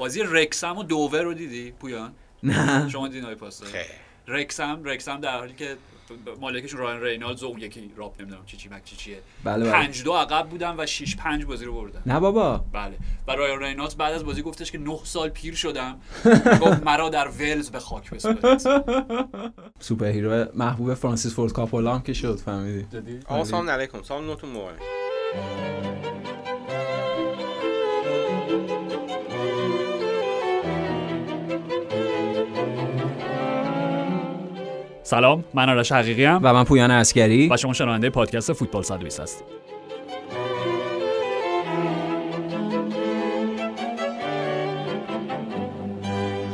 بازی رکسم و دوور رو دیدی پویان؟ نه. شما دیدین های پاسا رکسم رکسم در حالی که مالکشون رایان رینالدز و یکی راپ نمی‌دونم چی چی مک چی چیه. بله بله. پنج دو عقب بودن و 6 5 بازی رو بردن. نه بابا. بله. و رایان رینالدز بعد از بازی گفتش که 9 سال پیر شدم. گفت مرا در ولز به خاک بسپرید. سوپر هیرو محبوب فرانسیس فورد کاپولا هم که شد فهمیدی؟ آقا سلام علیکم. سلام نوتون مبارک سلام من آرش حقیقی ام و من پویان اسکری و شما شنونده پادکست فوتبال 120 هستید.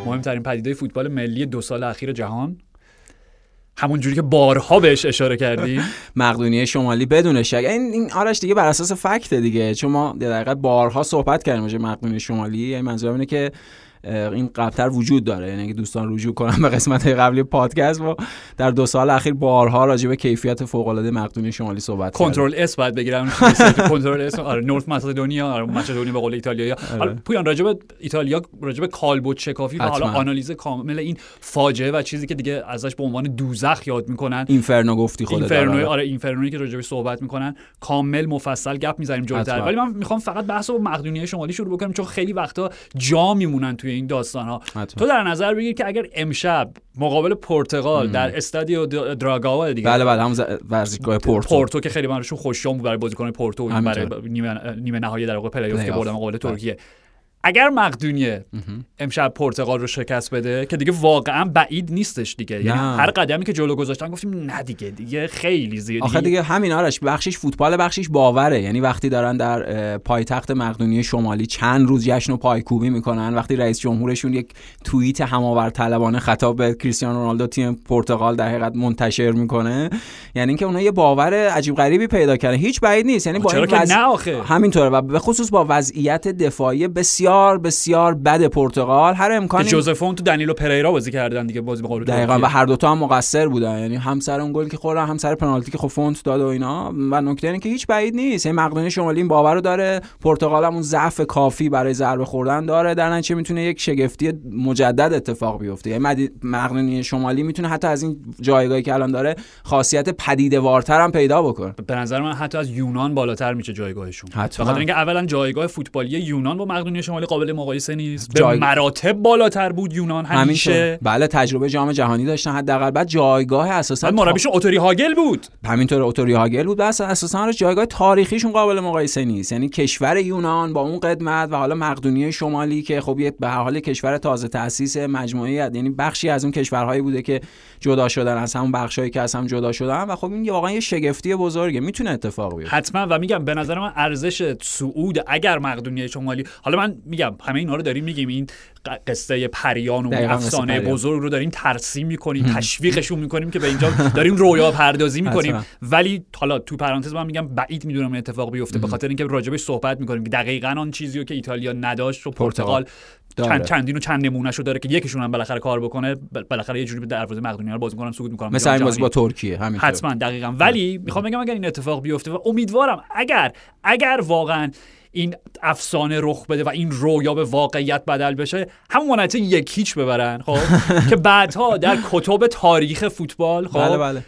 مهمترین پدیده فوتبال ملی دو سال اخیر جهان. همون جوری که بارها بهش اشاره کردیم. مقدونیه شمالی بدون شک. این این آرش دیگه بر اساس فکت دیگه. چون ما در حقیقت بارها صحبت کردیم راجع مقدونیه شمالی. یعنی منظورم اینه که این قبلتر وجود داره. یعنی اگه دوستان رجوع کنن به قسمت قبلی پادکست ما در دو سال اخیر بارها راجع به کیفیت فوق العاده مقدونیه شمالی صحبت کنترل اس باید بگیرم کنترل اس آره North Macedonia آره Macedonia به قول ایتالیا. حالا پویان راجع به ایتالیا راجع به کالبد شکافی و حالا. آنالیز کامل این فاجعه و چیزی که دیگه ازش به عنوان دوزخ یاد می‌کنن. inferno گفتی خودت inferno ی آره. آره inferno یی که راجعش صحبت می‌کنن. کامل مفصل گپ می‌زنیم جلوتر. ولی من می‌خوام فقط بحث رو مقدونیه شمالی شروع بکنم چون خیلی وقتا جا میمونن توی این داستان ها حتما. تو در نظر بگیر که اگر امشب مقابل پرتغال در استادیو دراگائو دیگه بله بله همون ورزشگاه پورتو پورتو که خیلی من روشون خوششون بود برای بازیکن پورتو برای. نیمه نیمه نهایی در واقع پلی آف که. بردن مقابل بله. ترکیه اگر مقدونیه امشب پرتغال رو شکست بده که دیگه واقعا بعید نیستش دیگه. یعنی. هر قدمی که جلو گذاشتن گفتیم نه دیگه دیگه خیلی زیاد. آخه دیگه همین آرش بخشش فوتبال بخشش باوره. یعنی وقتی دارن در پایتخت مقدونیه شمالی چند روز جشن و پایکوبی می‌کنن وقتی رئیس جمهورشون یک توییت هماور طلبانه خطاب به کریستیانو رونالدو تیم پرتغال در حقیقت منتشر می‌کنه. یعنی اینکه اونها یه باور عجیب غریبی پیدا کردن. هیچ بعید نیست. یعنی با این آخه؟ همینطوره. و به خصوص با وضعیت دفاعی بسیار بسیار بد پرتغال. هر امکانی جوزفون تو دنیلو پریرا بازی کردن دیگه بازی مقابل دقیقا. و هر دوتا هم مقصر بودن. یعنی هم سر اون گل که خوردن هم سر پنالتی که خب فونت داد و اینا. و نکته اینه که هیچ بعید نیست. یعنی مقدونیه شمالی این باور رو داره. پرتغال هم اون ضعف کافی برای ضربه خوردن داره. در نتیجه می‌تونه یک شگفتی مجدد اتفاق بیفته. یعنی مقدونیه شمالی می‌تونه حتی از این جایگاهی که الان داره خاصیت پدیده وارتر هم پیدا بکنه. به نظر من حتی از یونان بالاتر میشه جایگاهشون. به خاطر اینکه اولا جایگاه فوتبالی یونان با مقدونیه شمالی قابل مقایسه نیست. به جای- مراتب بالاتر بود یونان همیشه. همینطور بله تجربه جام جهانی داشتن حداقل. بعد جایگاه اساسا مربیشون اوتوری هاگل بود. همینطور اوتوری هاگل بود. بس اساسا جایگاه تاریخیشون قابل مقایسه نیست. یعنی کشور یونان با اون قدمت و حالا مقدونیه شمالی که خب به حال کشور تازه تاسیس مجموعه یعنی بخشی از اون کشورهایی بوده که جدا شدن از همون بخشایی که از هم جدا شدن. و خب این واقعا یه شگفتی بزرگه. می‌تونه اتفاق بیفته. حتما. و میگم به نظر من ارزش صعود اگر مقدونیه شمالی حالا من میگم همه اینا رو داریم میگیم این قصه پریان و افسانه. بزرگ رو داریم ترسیم می‌کنیم تشویقشون می‌کنیم که به اینجا داریم رویا پردازی می‌کنیم. ولی حالا تو پرانتز من میگم بعید می‌دونم این اتفاق بیفته به خاطر اینکه راجبش صحبت می‌کنیم که دقیقاً آن چیزی رو که ایتالیا نداشت و پرتغال. داره. چند چندین و چند نمونهشو داره که یکیشون هم بالاخره کار بکنه بالاخره یه جوری به دروازه مقدونیه رو بازی می‌کنن سقوط می‌کنن. مثل این بازی با ترکیه همینطور. حتما دقیقا. ولی می‌خوام بگم اگر این اتفاق بیفته و امیدوارم اگر اگر واقعا این افسانه رخ بده و این رویا به واقعیت بدل بشه همون نتیجه یک هیچ ببرن خب؟ که بعدها در کتب تاریخ فوتبال خب؟ بله بله.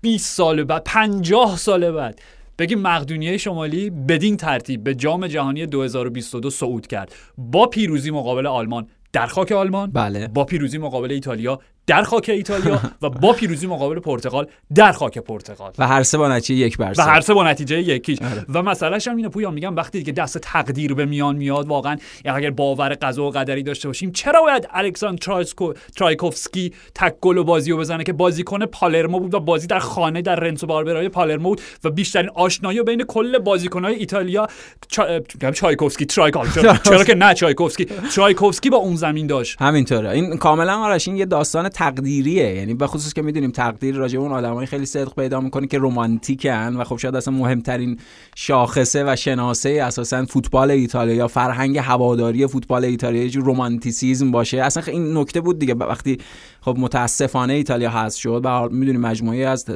20 سال بعد 50 سال بعد. بگیم مقدونیه شمالی بدین ترتیب به جام جهانی 2022 صعود کرد. با پیروزی مقابل آلمان. در خاک آلمان. بله. با پیروزی مقابل ایتالیا. در خاک ایتالیا و با پیروزی مقابل پرتغال در خاک پرتغال. و هر سه با نتیجه یک بر و. هر سه با نتیجه یکیش. آره. و مسئلهش هم اینه پویان میگم وقتی که دست تقدیر به میان میاد واقعا اگر باور قضا و قدری داشته باشیم چرا باید الکساندر ترایسکو ترایکوفسکی تک گل و بازی رو بزنه که بازیکن پالرمو بود و بازی در خانه در رنزو باربرای پالرمو بود و بیشترین آشنایی بین کل بازیکنهای ایتالیا چا... چایکوفسکی ترایکوفسکی چرا که نه چایکوفسکی ترایکوفسکی با اون زمین داشت. همینطوره. این کاملا آرش این یه داستان تقدیریه. یعنی به خصوص که می‌دونیم تقدیر راجع اون آدمای خیلی صدق پیدا می‌کنه که romantic ن و خب شاید اصلا مهمترین شاخصه و شناسه اساسا فوتبال ایتالیا یا فرهنگ هواداری فوتبال ایتالیا یه romanticism باشه. اصلا این نکته بود دیگه. وقتی خب متاسفانه ایتالیا هست شد. و می‌دونیم مجموعه از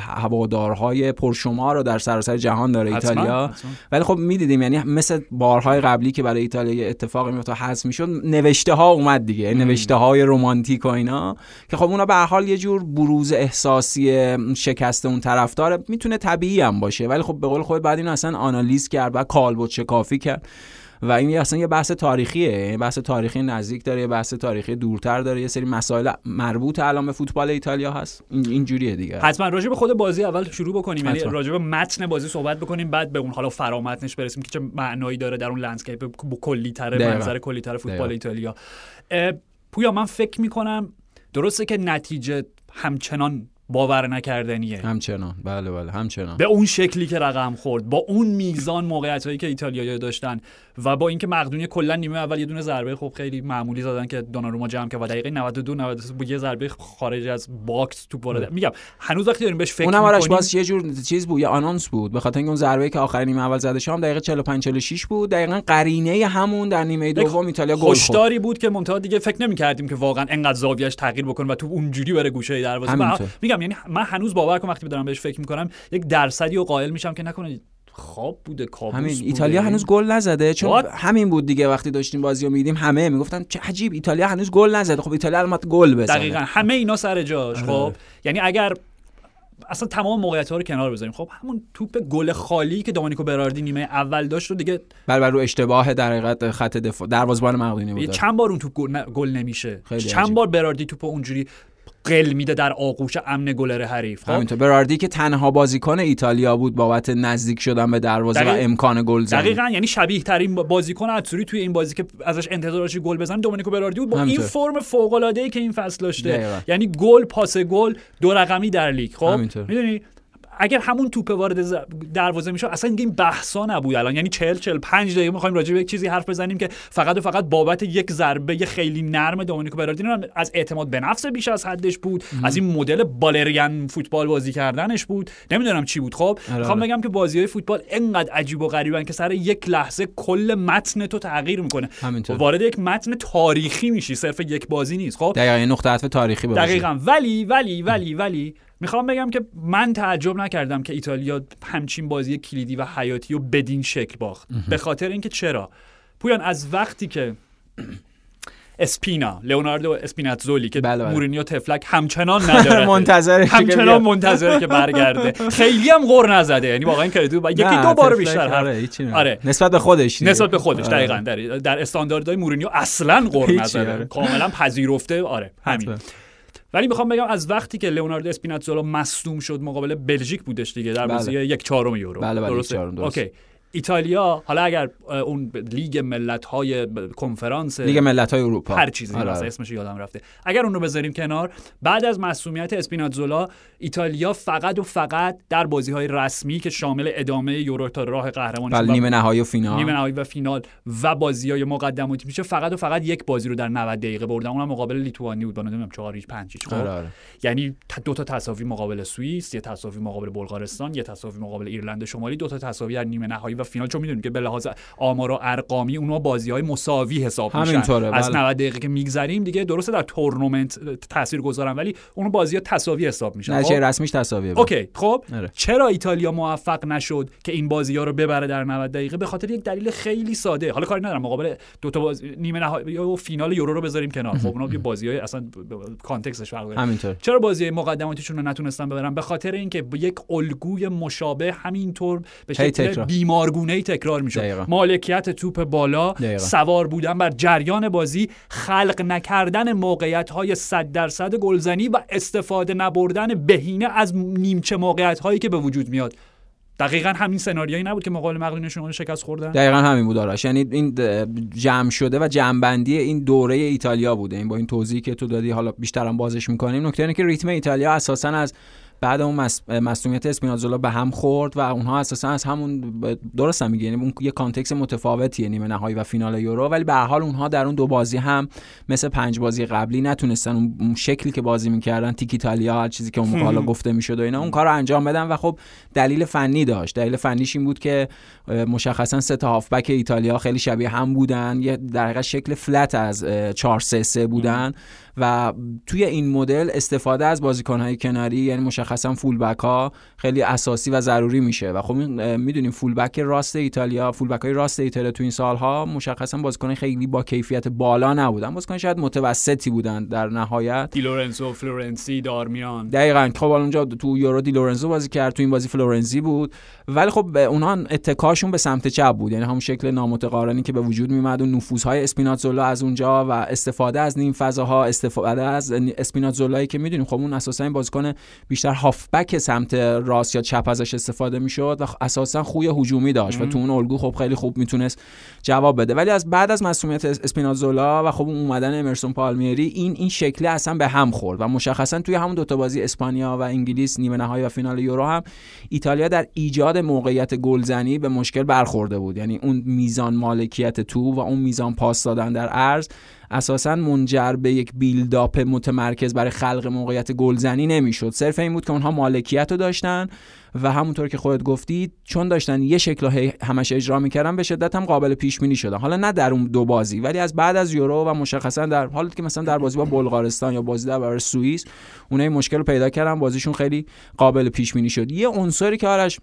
هوادارهای پرشمار رو در سراسر جهان داره ایتالیا. ولی خب می‌دیدیم یعنی مثل بارهای قبلی که برای ایتالیا اتفاقی میفته حذف می‌شد نوشته ها اومد دیگه نوشته های رمانتیک و اینا که خب اونا به حال یه جور بروز احساسی شکست اون طرفدار می‌تونه طبیعی هم باشه ولی خب به قول خود بعد اینو اصلا آنالیز کرد و کالبد شکافی کرد. و این اصلا یه بحث تاریخیه. یه بحث تاریخی نزدیک داره یه بحث تاریخی دورتر داره. یه سری مسائل مربوط الان به فوتبال ایتالیا هست. اینجوریه دیگه. حتما. راجع به خود بازی اول شروع بکنیم. یعنی راجع به متن بازی صحبت بکنیم. بعد به اون حالا فرامتنش برسیم که چه معنایی داره در اون landscape کلی تره منظر کلی تره فوتبال ایتالیا. پویا من فکر می‌کنم درسته که نتیجه همچنان باور نکردنیه. همچنان. بله بله همچنان. به اون شکلی که رقم خورد با اون میزان موقعیت هایی که ایتالیایی داشتن و با اینکه مقدونی کلا نیمه اول یه دونه ضربه خب خیلی معمولی زدن که دوناروما جمع کرد و دقیقه 92 93 با یه ضربه خارج از box تو وارد. میگم هنوز وقتی داریم بهش فکر اونم آرش باز یه جور چیز بود یه آنونس بود به خاطر اینکه اون ضربه که آخر نیمه اول زده شام دقیقه 45 46 بود. دقیقا قرینه همون در نیمه دوم ایتالیا گل خورد. بود که منتها دیگه فکر نمی‌کردیم که واقعا انقدر زاویه‌اش تغییر بکنه و تو اونجوری بره گوشه دروازه. میگم یعنی من هنوز باور کنم وقتی دارم بهش فکر می‌کنم یک درصدی رو قائل میشم که نکنه. خواب بوده کابوس همین ایتالیا هنوز گل نزده. چون همین بود دیگه وقتی داشتیم بازی رو میدیم همه می‌گفتن چه عجیب ایتالیا هنوز گل نزده. خب ایتالیا الان گل بزنه. دقیقاً. همه اینا سر جاش. آره. خب یعنی اگر اصلا تمام موقعیت ها رو کنار بذاریم. خب همون توپ گل خالی که دومانیکو براردی نیمه اول داشت رو دیگه بله بله رو اشتباه در حقیقت خط دفاع دروازه‌بان مقدونی بود. چند بار اون توپ گل نمیشه. چند بار براردی توپ اونجوری قل میده در آغوش امن گلر حریف خب؟ همینطور. براردی که تنها بازیکن ایتالیا بود بابت نزدیک شدن به دروازه و امکان گل زدن دقیقاً یعنی شبیه ترین بازیکن اتوری توی این بازی که ازش انتظار گل بزنه دومینیکو براردی بود با این فرم فوق العاده ای که این فصل داشته. یعنی گل پاس گل دو رقمی در لیگ خب؟ می‌دونی؟ اگر همون توپ وارد دروازه میشه اصلا این بحثا نبود الان. یعنی 40 45 دقیقه می‌خوایم راجع به یک چیزی حرف بزنیم که فقط و فقط بابت یک ضربه خیلی نرم دومینیکو براردینو از اعتماد به نفس بیش از حدش بود. از این مدل بالریان فوتبال بازی کردنش بود. نمی‌دونم چی بود. خب آره، می‌خوام آره. بگم که بازی های فوتبال انقدر عجیب و غریبن که سر یک لحظه کل متن تو تغییر می‌کنه. وارد یک متن تاریخی میشی صرف یک بازی نیست. خب؟ دقیقاً نقطه عطف تاریخی باشه دقیقاً. ولی ولی ولی ولی می‌خوام بگم که من تعجب نکردم که ایتالیا همچین بازی کلیدی و حیاتی رو بدین شکل باخت. به خاطر اینکه چرا؟ پویان از وقتی که اسپینا لئوناردو اسپیناتزولی که بله بله. مورینیو تفلک همچنان نداره. منتظر همچنان منتظره که برگرده. خیلی هم غور نزده. یعنی واقعا کردو یکی دو بار بیشتر آره, آره. نسبت به خودش نسبت به خودش آره. دقیقاً. در در استانداردهای مورینیو اصلا غور نزده. آره. کاملا پذیرفته. آره همین. ولی می‌خوام بگم از وقتی که لئوناردو اسپیناتزولا مصدوم شد مقابل بلژیک بودش دیگه در بازی بله. یک چهارم یورو. بله بله درسته؟ okay. ایتالیا حالا اگر اون لیگ ملت های کنفرانس لیگ ملت های اروپا. هر چیزی آره. اسمش یادم رفته. اگر اون رو بذاریم کنار بعد از مصدومیت اسپیناتزولا ایتالیا فقط و فقط در بازی های رسمی که شامل ادامه یورو تا راه قهرمانی بله نیمه نهایی و فینال. نیمه نهایی و فینال و بازی های مقدماتی میشه فقط و فقط یک بازی رو در 90 دقیقه بردن. اونم مقابل لیتوانی بود نمی‌دونم 4 هیچ 5 هیچ آره آره. یعنی دو تا تساوی مقابل سوئیس یه تساوی مقابل بلغارستان یه تساوی مقابل ایرلند شمالی دو تا تساوی در نیمه نهایی و فینال چون می‌دونید که به لحاظ آمار و ارقامی اونها بازی های مساوی حساب میشن. از 90 دقیقه که میگذریم دیگه درسته در تورنمنت تاثیر گذارن ولی اون بازی ها تساوی حساب میشن. نتیجه خب؟ رسمیش تساویه okay خب. اره. چرا ایتالیا موفق نشد که این بازی ها رو ببره در 90 دقیقه؟ به خاطر یک دلیل خیلی ساده. حالا کاری ندارم مقابل دو تا بازی نیمه نهایی و فینال یورو رو بذاریم کنار. خب اونا یه بازی های اصلا کانتکستش فرق همینطور. چرا بازی مقدماتیشون رو نتونستن ببرن؟ به خاطر اینکه یک الگوی مشابه همینطور به شکل بیمارگونه ای تکرار می‌شد. مالکیت توپ بالا سوار بودن بر جریان بازی خلق نکردن موقعیت های 100 درصد گلزنی و استفاده نبردن بهینه از نیمچه موقعیت هایی که به وجود میاد. دقیقا همین سناریویی نبود که مقابل مقدونیشون شکست خوردن؟ دقیقا همین بود آرش. یعنی این جمع شده و جمعبندی این دوره ایتالیا بوده. این با این توضیحی که تو دادی حالا بیشترم بازش می‌کنیم. نکته اینه که ریتم ایتالیا اساسا از بعد اون مصدومیت اسپینازولا به هم خورد و اونها اساسا از همون درست هم میگه. یعنی اون یه context متفاوتیه نیمه نهایی و فینال یورو. ولی به حال اونها در اون دو بازی هم مثل پنج بازی قبلی نتونستن اون شکلی که بازی می‌کردن تیکی ایتالیا هر چیزی که اون حالا گفته می‌شد و اینا اون کار رو انجام بدن و خب دلیل فنی داشت. دلیل فنیش این بود که مشخصا سه تا هافبک ایتالیا خیلی شبیه هم بودن. یه در شکل flat از 4 3 3 بودن. و توی این مدل استفاده از بازیکن‌های کناری یعنی مشخصا فول بک ها خیلی اساسی و ضروری میشه. و خب می‌دونیم فول بک راست ایتالیا فول بک های راست ایتالیا تو این سالها مشخصا بازیکن خیلی با کیفیت بالا نبودن. بازیکن شاید متوسطی بودن در نهایت. دی لورنزو فلورنسی دارمیان دقیقاً. خب اونجا تو یورو دی لورنزو بازی کرد تو این بازی فلورنسی بود. ولی خب اونها اتکاشون به سمت چپ بود. یعنی همون شکل نامتقارنی که به وجود میومد اون نفوذهای اسپیناتزولا از اونجا و استفاده از نیم فضاها استفاده از اسپیناتزولایی که می‌دونیم خب اون اساسا این بازیکن بیشتر هافبک سمت راست یا چپ ازش استفاده می‌شد و اساسا خوی هجومی داشت و تو اون الگو خب خیلی خوب می‌تونست جواب بده. ولی از بعد از مسئولیت اسپیناتزولا و خب اون اومدن امرسون پالمیری این این شکلی اصلا به هم خورد و مشخصا توی همون دوتا بازی اسپانیا و انگلیس نیمه نهایی و فینال یورو هم ایتالیا در ایجاد موقعیت گلزنی به مشکل برخورده بود. یعنی اون میزان مالکیت تو و اون میزان پاس دادن در عرض اساسا منجر به یک بیلداپ متمرکز برای خلق موقعیت گلزنی نمی‌شد. صرف این بود که اونها مالکیت رو داشتن و همونطور که خودت گفتی چون داشتن یه شکل همش اجرا می‌کردن به شدت هم قابل پیش بینی شدن. حالا نه در اون دو بازی ولی از بعد از یورو و مشخصا در حالت که مثلا در بازی با بلغارستان یا بازی در برابر سوئیس اونها مشکل رو پیدا کردن. بازیشون خیلی قابل پیش بینی شد. یه عنصری که آرش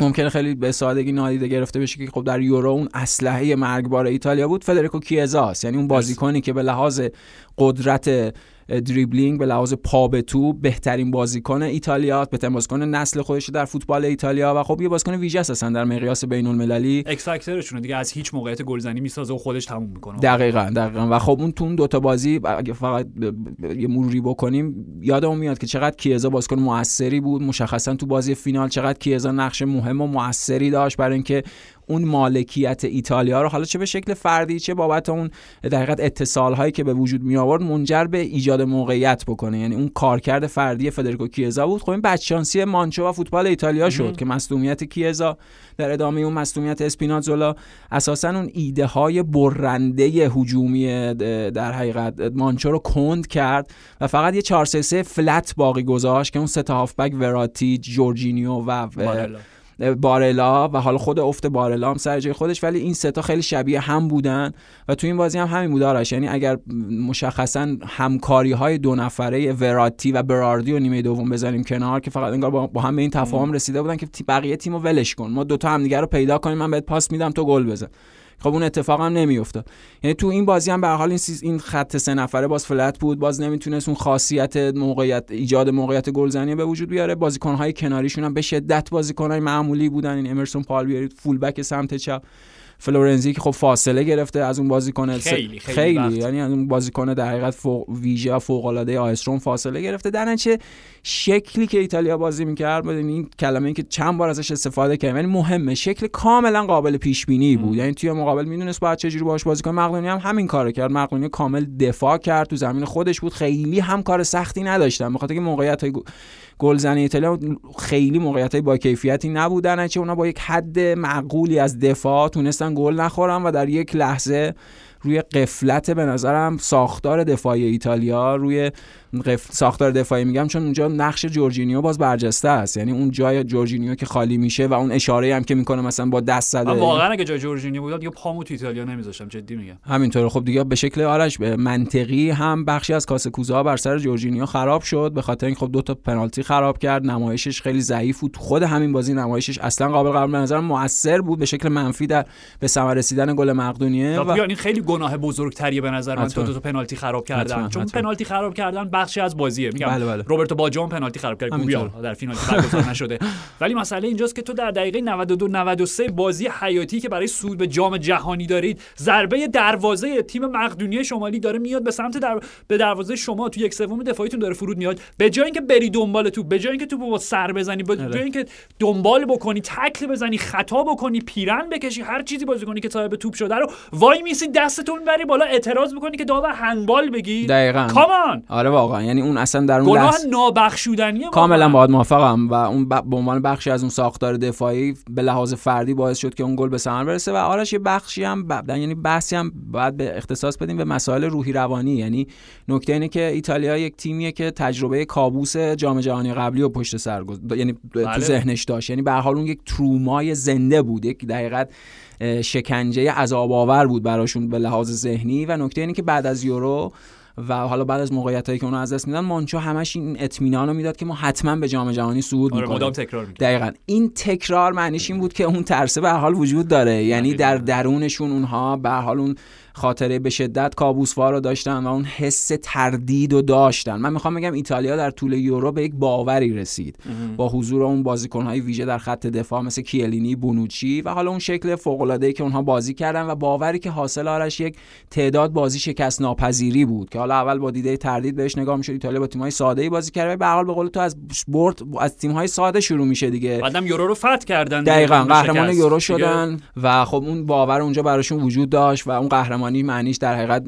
ممکنه خیلی به سادگی نادیده گرفته بشه که خب در یورو اون اسلحه مرگبار ایتالیا بود فدریکو کیزاس یعنی اون بازیکنی که به لحاظ قدرت دریبلینگ به لحاظ پا به توپ بهترین بازیکن ایتالیا بهترین بازیکن نسل خودش در فوتبال ایتالیا و خب یه بازیکن ویژه هستن در مقیاس بین المللی X factor شون دیگه از هیچ موقعیت گلزنی می‌سازه و خودش تموم می‌کنه. دقیقاً دقیقاً. و خب اون تو اون دو تا بازی اگه فقط یه مروری بکنیم یادمون میاد که چقدر کیزا بازیکن موثری بود. مشخصا تو بازی فینال چقدر کیزا نقش مهم و موثری داشت برای اینکه اون مالکیت ایتالیا رو. حالا چه به شکل فردی چه بابت اون در حقیقت اتصال هایی که به وجود می آورد منجر به ایجاد موقعیت بکنه. یعنی اون کارکرد فردی فدریکو کیزا بود. خب این بچانسی مانچو و فوتبال ایتالیا شد که مصدومیت کیزا در ادامه اون مصدومیت اسپینازولا اساسا اون ایده های برنده هجومی در حقیقت مانچو رو کند کرد و فقط یه 4 3 فلت باقی گذاشت که اون سه تا هافبک وراتی جورجینیو و بارلا و حالا خود افت بارلا هم سر جای خودش ولی این ستا خیلی شبیه هم بودن و تو این بازی هم همین بود آرش. یعنی اگر مشخصا همکاری های دو نفره وراتی و براردی و نیمه دوم بذاریم کنار که فقط انگار با هم به این تفاهم رسیده بودن که بقیه تیمو ولش کن. ما دوتا همدیگه رو پیدا کنیم من بهت پاس میدم تو گل بزن. خب اون اتفاق هم نمیافتاد. یعنی تو این بازی هم به حال این این خط سه نفره باز فلت بود. باز نمی‌تونست اون خاصیت موقعیت ایجاد موقعیت گلزنی به وجود بیاره. بازیکن‌های کناریشون هم به شدت بازیکن‌های معمولی بودن. این امرسون پالویری فول بک سمت چپ. فلورنزی که خب فاصله گرفته از اون بازیکن خیلی خیلی, خیلی یعنی از اون بازیکن در حقیقت فوق ویژه و فوق العاده آیستروم فاصله گرفته. در چه شکلی که ایتالیا بازی می‌کرد این کلمه این که چند بار ازش استفاده کردیم یعنی مهمه. شکل کاملا قابل پیش بینی بود یعنی توی مقابل می‌دونست باید چجوری باش بازی کنه. مقدونی هم همین کارو کرد. مقدونی کامل دفاع کرد. تو زمین خودش بود. خیلی هم کار سختی نداشتن. بخاطر که موقعیت های گلزنی ایتالیا خیلی موقعیت های با کیفیتی نبودن چه اونا با یک حد معقولی از دفاع تونستن گل نخورن و در یک لحظه روی غفلت به نظرم ساختار دفاعی ایتالیا روی ساختار دفاعی میگم چون اونجا نقش جورجینیو باز برجسته است. یعنی اون جای جورجینیو که خالی میشه و اون اشاره هم که می‌کنه مثلا با دست زده. واقعا اگه جای جورجینیو بود دیگه پامو تو ایتالیا نمیذاشتم جدی میگم. همینطوره. خب دیگه به شکل آرش منطقی هم بخشی از کاسه کوزا بر سر جورجینیو خراب شد. به خاطر اینکه خب دو تا پنالتی خراب کرد. نمایشش خیلی ضعیف بود. خود همین بازی نمایشش اصلا قابل قبول به نظر موثر بود به شکل منفی در به ثمر رسیدن گل مقدونیه و یعنی خیلی گناه بزرگتریه به نظر من. دو تا پنالتی خراب کردن. چون پنالتی خراب کردن بخشی از بازیه. بله بله. روبرتو باجو پنالتی خراب کرد. گویا در فینال برگزار نشده. ولی مسئله اینجاست که تو در دقیقه 92 93 بازی حیاتی که برای صعود به جام جهانی دارید ضربه دروازه تیم مقدونیه شمالی داره میاد به سمت در... به دروازه شما. تو یک سوم دفاعیتون داره فرود میاد. به جای اینکه بری دنبال تو به جای اینکه تو با سر بزنی به جای اینکه دنبال بکنی تکل بزنی خطا بکنی پیرن بکشی هر چیزی بازی کنی که صاحب توپ شده رو وای میسی دست تو می‌بری بالا اعتراض می‌کنی که داور هندبال بگی دقیقاً. کامان آره واقعا. یعنی اون اصلا در اون گناه لحظه نابخشودنیه کاملا. باهات موافقم و اون ب- به عنوان بخشی از اون ساختار دفاعی به لحاظ فردی باعث شد که اون گل به ثمر برسه و آرش یه بخشی هم ب... یعنی بحثی هم باید به اختصاص بدیم به مسائل روحی روانی. یعنی نکته اینه که ایتالیا یک تیمیه که تجربه کابوس جام جهانی قبلی و پشت سر گذ- یعنی تو بله. ذهنش داشت. یعنی به هر حال اون یک ترومای زنده بود. یک دقیقت شکنجه عذاب آور بود براشون به لحاظ ذهنی. و نکته اینه که بعد از یورو و حالا بعد از موقعیت هایی که اونها از دست میدن مانچو همش این اطمینان رو می‌داد که ما حتما به جام جهانی صعود آره می‌کنیم. تکرار می‌کنه دقیقا. این تکرار معنیش این بود که اون ترسه به حال وجود داره. یعنی در درونشون اونها به حال اون خاطره به شدت کابوسوار رو داشتن و اون حس تردید رو داشتن. من می‌خوام بگم ایتالیا در طول یورو به یک باوری رسید. با حضور اون بازیکنهای ویژه در خط دفاع مثل کیلینی بونوچی و حالا اون شکل فوق العاده که اونها بازی کردن و باوری که حاصل آرش یک تعداد بازی شکست ناپذیری بود که حالا اول با دیده تردید بهش نگاه می‌شد ایتالیا با تیم‌های ساده بازی کرده و به حال به قول تو از برد از تیم‌های ساده شروع میشه دیگه. بعدم یورو رو فتح کردن دقیقا قهرمان. یورو شدن و خب اون باور اونجا براشون وجود داشت و اون قهرمانی معنیش در حقیقت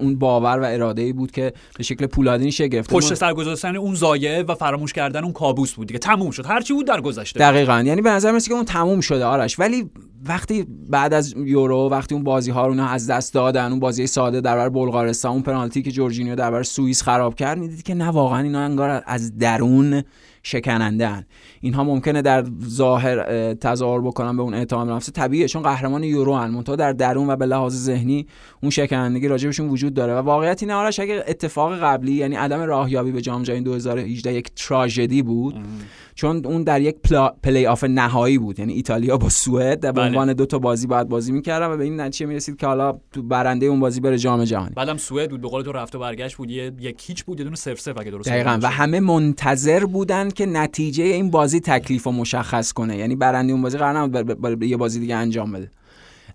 اون باور و اراده ای بود که به شکل پولادینی شکل گرفته. پشت سر گذاشتن اون زایه و فراموش کردن اون کابوس بود دیگه. تموم شد. هرچی بود در گذشته. دقیقا. یعنی به نظر می‌رسه که اون تموم شده آرش. ولی وقتی بعد از یورو وقتی اون بازی ها رو از دست دادن اون بازی ساده در برابر بلغارستان اون پنالتی که جورجینیو در برابر سوئیس خراب کرد می‌دید که نه واقعا اینا انگار از درون شکننده. اینها ممکنه در ظاهر اه، تظاهر بکنن به اون اعتماد نفس طبیعیه چون قهرمان یورو هن. منتها در درون و به لحاظ ذهنی اون شکنندگی راجبشون وجود داره. و واقعیت اینه آرش اگه اتفاق قبلی یعنی عدم راهیابی به جام جهانی 2018 یک تراژدی بود چون اون در یک پلا... پلی آف نهایی بود. یعنی ایتالیا با سوئد به بله. عنوان دو تا بازی بعد بازی می‌کردن و به این نتیجه می‌رسید که حالا تو برنده اون بازی بره جام جهانی. بعدم سوئد بود به قول تو رفت و برگشت بود. یه یک هیچ بود یه دونه 0 0 اگه درست دقیقا. و. همه منتظر بودن که نتیجه این بازی تکلیف رو مشخص کنه. یعنی برنده اون بازی قرار نبود بر- بر- بر- یه بازی دیگه انجام بده.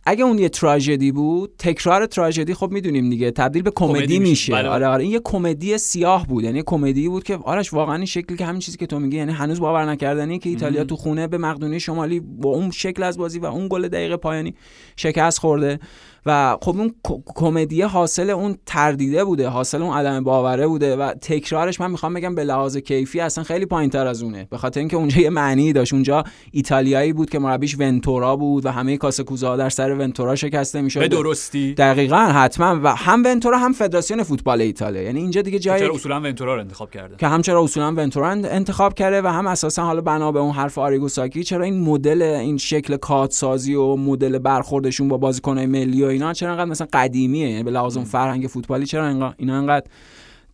اگه اون یه تراژدی بود تکرار تراژدی خب می‌دونیم دیگه تبدیل به کمدی میشه. بله. آره آره این یه کمدی سیاه بود یعنی کمدی بود که آرش واقعا این شکلی که همین چیزی که تو میگی یعنی هنوز باور نکردنی که ایتالیا تو خونه به مقدونیه شمالی با اون شکل از بازی و اون گل دقیقه پایانی شکست خورده و خب اون ک- کمدی حاصل اون تردیده بوده حاصل اون عدم باوره بوده و تکرارش من می‌خوام بگم به لحاظ کیفی اصلا خیلی پایین تر از اونه. به خاطر اینکه اونجا یه معنی داشت. اونجا ایتالیایی بود که مربیش ونتورا بود و همه کاسکوزا در سر ونتورا شکسته می‌شد. به درستی. دقیقا حتما. و هم ونتورا هم فدراسیون فوتبال ایتالیا. یعنی اینجا دیگه جای چرا اصولا ونتورا رو انتخاب کرده؟ که هم چرا اصولا ونتورا انتخاب کرده و هم اساسا حالا بنا به اون حرف آریگو ساکی چرا این مدل این شکل کادسازی و مدل برخوردشون با بازیکنهای ملی و اینا چرا انقدر مثلا قدیمیه؟ یعنی به لحاظ فرهنگ فوتبالی چرا انقدر اینا انقدر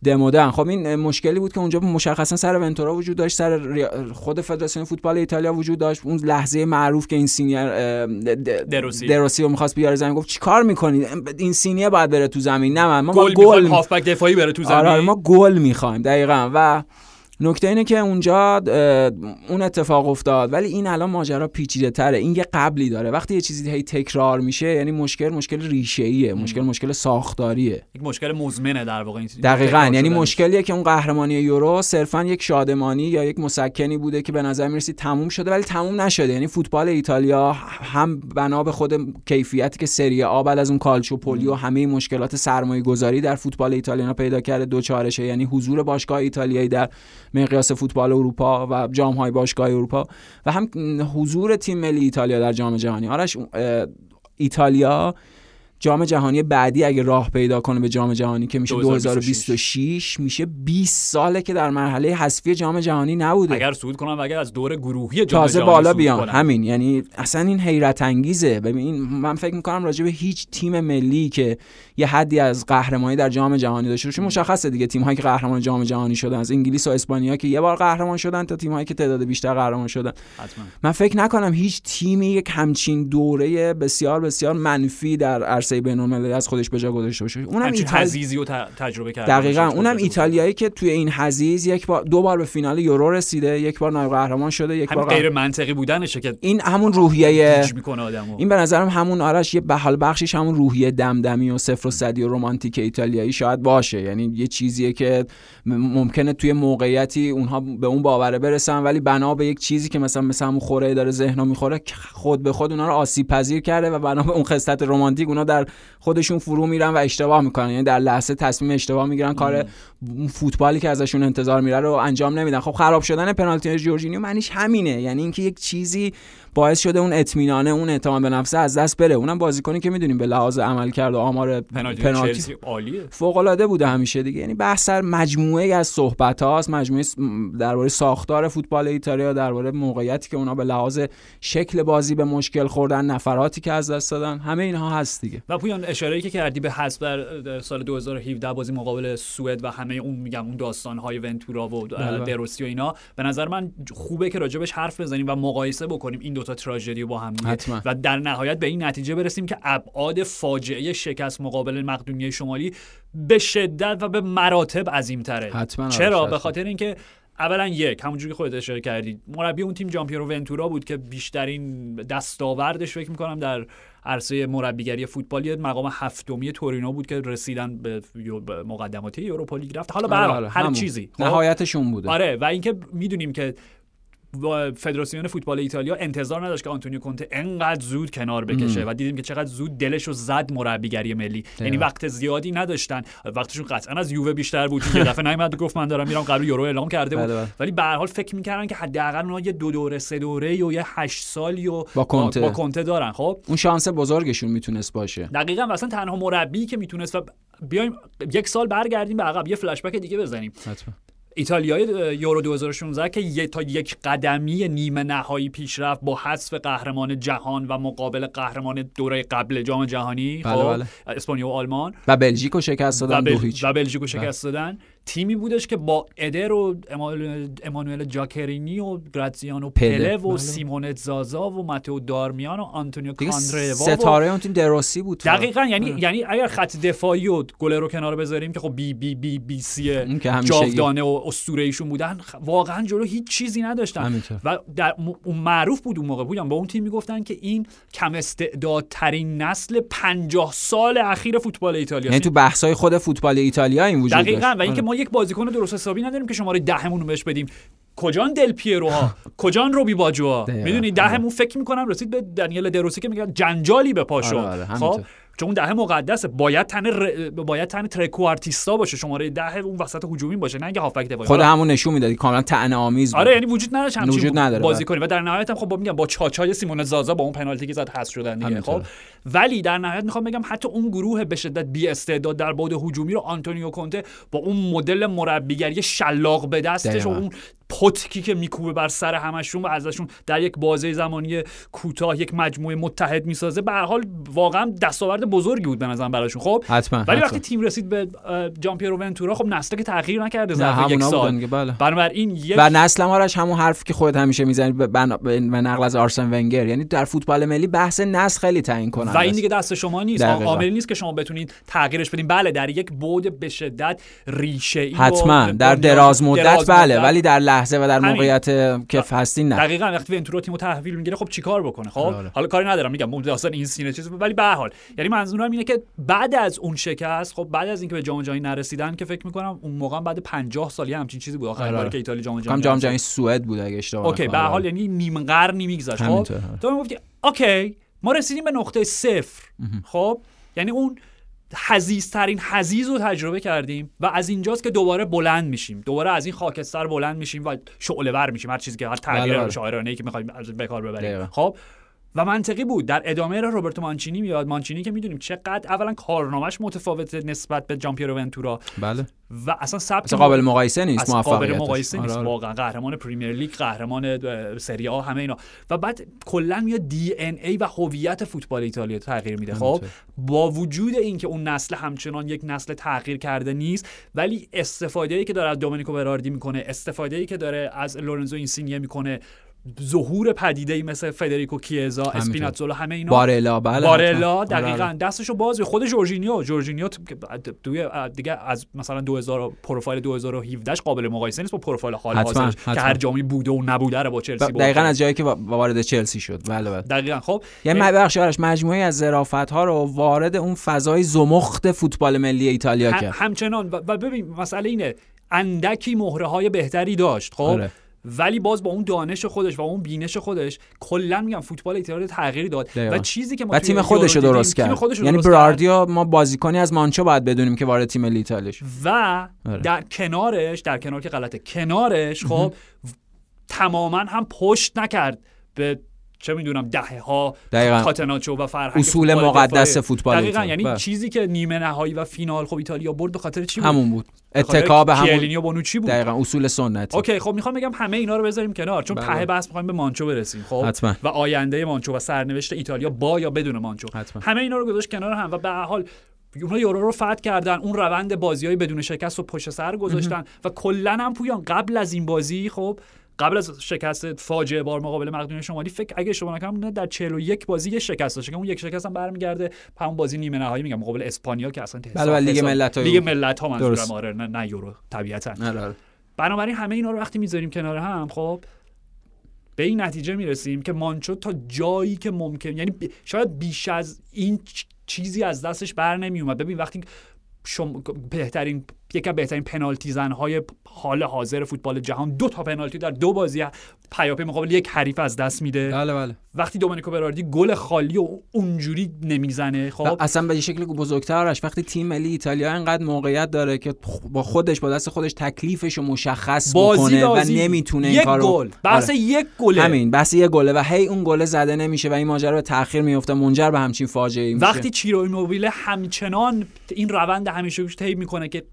دمودن؟ خب این مشکلی بود که اونجا مشخصا سر ونتورا وجود داشت سر خود فدراسیون فوتبال ایتالیا وجود داشت. اون لحظه معروف که این سینیر دروسی. دروسی. رو می‌خواست بیاره زمین گفت چیکار می‌کنید این سینیه باید بره تو زمین. نه من ما گل هافبک دفاعی بره تو زمین آره آره ما گل می‌خوایم دقیقا. و نکته اینه که اونجا اون اتفاق افتاد ولی این الان ماجرا پیچیده تره. این یه قبلی داره. وقتی یه چیزی هی تکرار میشه یعنی مشکل مشکل ریشه ایه مشکل مشکل ساختاریه. یک مشکل مزمنه در واقع این دقیقا یعنی. مشکلیه که اون قهرمانی یورو صرفا یک شادمانی یا یک مسکنی بوده که به نظر می‌رسید تموم شده ولی تموم نشده. یعنی فوتبال ایتالیا هم بنا به خود کیفیتی که سری آ بعد از اون کالچوپولی و همه مشکلات سرمایه گذاری در فوتبال ایتالیا پیدا کرده دو چارشه یعنی حضور باشگاه ایتالیایی در مقیاس فوتبال اروپا و جام های باشگاه اروپا و هم حضور تیم ملی ایتالیا در جام جهانی. آرش ایتالیا جام جهانی بعدی اگه راه پیدا کنه به جام جهانی که میشه 2026. 2026 میشه 20 ساله که در مرحله حذفی جام جهانی نبوده. اگر صعود کنم و اگر از دور گروهی جام تازه جهانی بالا بیان کنن. همین. یعنی اصلا این حیرت انگیزه. ببین من فکر می‌کنم راجع به هیچ تیم ملی که یه حدی از قهرمانی در جام جهانی داشته باشه مشخصه دیگه. تیم هایی که قهرمان جام جهانی شدن از انگلیس و اسپانیا که یه بار قهرمان شدن تا تیم هایی که تعداد بیشتر قهرمان شدن. حتما. من فکر نکنم هیچ تیمی یک همچین دوره بسیار بسیار منفی در عرصه بین‌المللی از خودش به جا گذاشته باشه. اونم ایتال... حزیزی رو ت- تجربه کرده دقیقا. اونم ایتالیایی که توی این حزیز یک بار دو بار به فینال یورو رسیده یک بار نایب قهرمان شده یک بار غیر منطقی بودنشه که این همون روحیه این به نظرم همون آرش یه بحال بخشیش همون روحیه دمدمی و صفر و صدی و رمانتیک ایتالیایی شاید باشه. یعنی یه چیزیه که ممکنه توی موقعیتی اونها به اون باوره برسن ولی بنا به یک چیزی که مثلا مثلا همون خوره داره ذهنا می‌خوره خود به خود اونها رو آسیب پذیر کرده و بنا به اون خصلت رمانتیک اونا در خودشون فرو میرن و اشتباه می‌کنن. یعنی در لحظه تصمیم اشتباه می‌گیرن کار فوتبالی که ازشون انتظار میره رو انجام نمیدن. خب خراب شدن پنالتی جورجینیو معنیش همینه. یعنی اینکه یک چیزی باعث شده اون اطمینانه اون اعتماد به نفسه از دست بره. اونم بازیکنی که می‌دونیم به لحاظ عمل کرد و آمار پنالتی فوق العاده بوده همیشه دیگه. یعنی بحث مجموعه از صحبت هاست مجموعه درباره ساختار فوتبال ایتالیا درباره موقعیتی که اونا به لحاظ شکل بازی به مشکل خوردن نفراتی که از دست دادن همه اینها هست دیگه. و پویان اشاره که کردی به حذف در سال 2017 بازی مقابل سوئد و همه اون میگم اون داستان های ونتورا و بله، بله. دروسی و اینا به نظر من خوبه که راجبش حرف بزنیم و مقایسه بکنیم این دوتا تراژدی با هم و در نهایت به این نتیجه برسیم که ابعاد فاجعه شکست مقابل مقدونیه شمالی به شدت و به مراتب عظیمتره. حتما چرا؟ به خاطر اینکه اولا یک همونجوری که خودت اشاره کردی مربی اون تیم جامپیرو ونتورا بود که بیشترین دستاوردش فکر می‌کنم در عرصه مربیگری فوتبالی مقام هفتمی تورینو بود که رسیدن به مقدماتی یوروپا لیگ رفت. حالا آره، به هر چیزی. خب؟ نهایتشون بوده. آره و اینکه می‌دونیم که فدراسیون فوتبال ایتالیا انتظار نداشت که آنتونیو کونته انقدر زود کنار بکشه و دیدیم که چقدر زود دلش رو زد مربیگری ملی. یعنی وقت زیادی نداشتن. وقتشون قطعا از یووه بیشتر بود. یه دفعه نیومد گفت من دارم میرم قبل یورو اعلام کرده بود. بله، بله. ولی به هر حال فکر می‌کردن که حداقل اونها یه دو دوره سه دوره و یه هشت سالی و با کونته. با کونته دارن. خب؟ اون شانس بزرگشون می‌تونست باشه. دقیقاً مثلا تنها مربی که می‌تونست و بیایم یک سال برگردیم به عقب یه فلش بک دیگه بزنیم. حتما. ایتالیای یورو 2016 که یه تا یک قدمی نیمه نهایی پیش رفت با حذف قهرمان جهان و مقابل قهرمان دوره قبل جام جهانی بله خب بله. اسپانیا و آلمان. و بلژیک شکست دادن و, بل... و بلژیک رو شکست دادن. تیمی بودش که با ادر و امانوئل جاکرینی و گراتزیانو پله, و بله. سیمون زازا و ماتئو دارمیان و آنتونیو کاندروا ستاره اون تیم دروسی بود دقیقا یعنی آره. یعنی اگر خط دفاعی و گله رو کنار بذاریم که خب بی بی بی بی سی جاودانه و اسطوره ایشون بودن واقعا جلو هیچ چیزی نداشتن. و در اون معروف بود اون موقع بودن. با اون تیم می‌گفتن که این کم استعدادترین نسل 50 سال اخیر فوتبال ایتالیا یعنی تو بحث‌های خود فوتبال ایتالیا این وجود دقیقاً و اینکه آره. یک بازیکن درست حسابی نداریم که شماره دهمون رو بهش بدیم. کجان دل پیروها؟ کجان روبی باجوها؟ می‌دونی؟ دهمون فکر می‌کنم رسید به دنیل دروسی که میگن جنجالی به پاشو آره آره چون اون دهه مقدسه. باید تن ر... باید تن ترکوارتیستا باشه. شماره ده اون وسط هجومی باشه. نه اینکه هافبک دفاعی. خود همون نشون می‌دادی کاملا طعنه آمیز آره یعنی وجود نداشت. همچین وجود نداره بازی کنی و در نهایت هم خب با میگم با چاچای سیمون زازا با اون پنالتی که زد حذف شدن دیگه. خب؟ ولی در نهایت می‌خوام بگم حتی اون گروه به شدت بی استعداد در بعد هجومی رو آنتونیو کونته با اون مدل مربیگری شلاق به دستش و اون پتکی که میکوبه بر سر همشون و ازشون در یک بازه زمانی کوتاه یک مجموعه متحد می‌سازه به هر حال واقعا دستاورد بزرگی بود به نظرم براشون. خب؟ حتما ولی وقتی تیم رسید به جامپیرو ونتورا خب نسل که تغییر نکرده ظرف یک سال. بله. بنابراین یک و نسل ما همون حرفی که خودت همیشه می‌زنی به نقل از آرسن ونگر. یعنی در فوتبال ملی بحث نسل خیلی تعیین کنه و این دیگه دست شما نیست. عاملی نیست که شما بتونید تغییرش بدین. بله در یک بود به شدت ریشه ای حتما. در دراز مدت بله ولی در لحظه و در موقعیت که هستین نه. دقیقاً وقتی ونتورا تیمو تحویل می‌گیره خب چیکار بکنه؟ خب آره. حالا کاری ندارم میگم داستان این سینه چیز ولی به حال یعنی منظورم اینه که بعد از اون شکست خب بعد از اینکه به جام جهانی نرسیدن که فکر می‌کنم اون موقع بعد 50 سالی همچین چیزی بود. آخر آره. بار که ایتالیا جام جهانی جام جهانی سوئد بود اگه اشتباه okay به حال یعنی نیم قرنی میگذشت. خب تو می‌گفتی okay. ما رسیدیم به نقطه صفر. خب؟ یعنی اون حضیض‌ترین حضیض رو تجربه کردیم و از اینجاست که دوباره بلند میشیم. دوباره از این خاکستر بلند میشیم و شعله ور میشیم. هر چیزی که هر تعبیر بله، بله. شاعرانه که می‌خوایم به کار ببریم. خب؟ و منطقی بود. در ادامه را روبرتو مانچینی میاد. مانچینی که می‌دونیم چقدر اولا کارنامهش متفاوت نسبت به جامپیرو ونتورا بله. و اصلا سبک قابل مقایسه نیست قابل مقایسه نیست. واقعا قهرمان پریمیر لیگ قهرمان سری آ همه اینا. و بعد کلا میاد DNA و هویت فوتبال ایتالیا تغییر میده. خب؟ با وجود اینکه اون نسل همچنان یک نسل تغییر کرده نیست ولی استفاده ای که داره از دومینیکو براردی می‌کنه استفاده ای که داره از لورنزو اینسینیه می‌کنه ظهور پدیده ای مثل فدریکو کیزا اسپیناتزولا همه اینا. بارلا بله بارلا دقیقاً. دستشو باز خود جورجینیو. جورجینیو توی دیگه از مثلا 2000 پروفایل 2017 قابل مقایسه نیست با پروفایل حال حاضر که هر جامی بوده و نبوده رو با چلسی دقیقاً از جایی که وارد چلسی شد. بله بله. دقیقاً. خب یعنی بخش آرش مجموعه از ظرافت ها رو وارد اون فضای زمخت فوتبال ملی ایتالیا کرد. همچنان. و ببین مسئله اینه. اندکی مهره های بهتری داشت. خب؟ آره. ولی باز با اون دانش خودش و اون بینش خودش کلا میگم فوتبال ایتالیا تغییری داد دقیقاً. و چیزی که ما و تیم خودش رو دیدیم، درست کرد یعنی. براردیا ما بازیکنی از مانچو باید بدونیم که وارد تیم ملی ایتالیا شد و آره. در کنارش در کنار که غلطه کنارش خب تماما هم پشت نکرد به چه می‌دونم دهه ها دقیقاً. کاتناچو و فرهنگ اصول فوتبال مقدس. فوتبال دقیقاً. یعنی بله. چیزی که نیمه نهایی و فینال خب ایتالیا برد به خاطر چی بود همون بود اتکا به همون بونوچی بود دقیقا اصول سنتی اوکی خب می‌خوام بگم همه اینا رو بذاریم کنار چون بله. ته بحث می‌خوایم به مانچو برسیم خب حتما. و آینده مانچو و سرنوشت ایتالیا با یا بدون مانچو حتما. همه اینا رو گذاشت کنار هم و به حال اونها یورو رو فتح کردن اون روند بازی های بدون شکست رو پشت سر گذاشتن و کلا هم پویان قبل از این بازی خب قبل از شکست فاجعه بار مقابل مقدونیه شمالی فکر اگه اشتباه نکنم در 41 بازی یه شکست داشته که اون یک شکست هم برمیگرده همون بازی نیمه نهایی میگم مقابل اسپانیا که اصلا بله، بله، لیگ ملت‌های لیگ. ملت ها. منظورم آره نه, نه یورو طبیعتا آره. بنابراین همه اینا رو وقتی می‌ذاریم کنار هم خب به این نتیجه می‌رسیم که مانچو تا جایی که ممکن یعنی ب- شاید بیش از این چیزی از دستش بر نمی اومد ببین وقتی شم... بهترین یکی از بهترین پنالتی زنهای حال حاضر فوتبال جهان. دو تا پنالتی در دو بازی پیاپی مقابل یک حریف از دست میده. بله بله. وقتی دومینیکو براردی گل خالی و اونجوری نمی‌زنه خب؟ اصلا به شکل بزرگترش. وقتی تیم ملی ایتالیا انقدر موقعیت داره که با خودش با دست خودش تکلیفش رو مشخص بکنه و نمی‌تونه این یک کارو گل. بحث آره. یک گله. همین بس یه گله و هی اون گله زده نمیشه و این ماجرا به تاخیر میفته. منجر به همچین فاجعه میشه. وقتی چیرو ایموبیله همچنان این روند همیشه روش طی می‌کنه که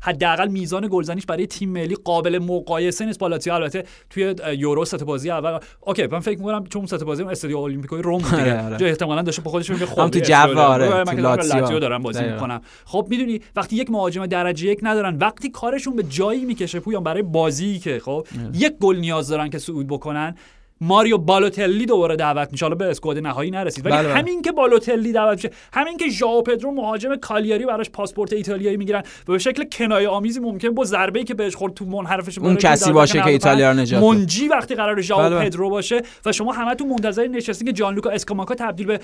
حداقل میزان گلزنیش برای تیم ملی قابل مقایسه نیست با لاتزیو البته توی یورو سه تا بازی اول okay من فکر می‌کنم چون سه تا بازی اون استادیو المپیکوی روم دیگه آره، آره. جا احتمالاً داشته با خودش میگه خب تو جو،. آره، من لاتزیو. دارم بازی. می‌کنم خب می‌دونی وقتی یک مهاجم درجه یک ندارن وقتی کارشون به جایی می‌کشه پویان برای بازی که خب یک گل نیاز دارن که صعود بکنن ماریو بالوتلی دوباره دعوت میشه حالا به اسکواد نهایی نرسید ولی بله، بله. همین که بالوتلی دعوت میشه همین که ژائو پدرو مهاجم کالیاری براش پاسپورت ایتالیایی می‌گیرن و به شکل کنایه آمیزی ممکن با ضربه ای که بهش خورد تو منحرفش اون کسی باشه که ایتالیا نجات. منجی وقتی قرار ژائو بله، بله. پدرو باشه و شما همتون منتظر نشستین که جان لوکا اسکاماکا تبدیل به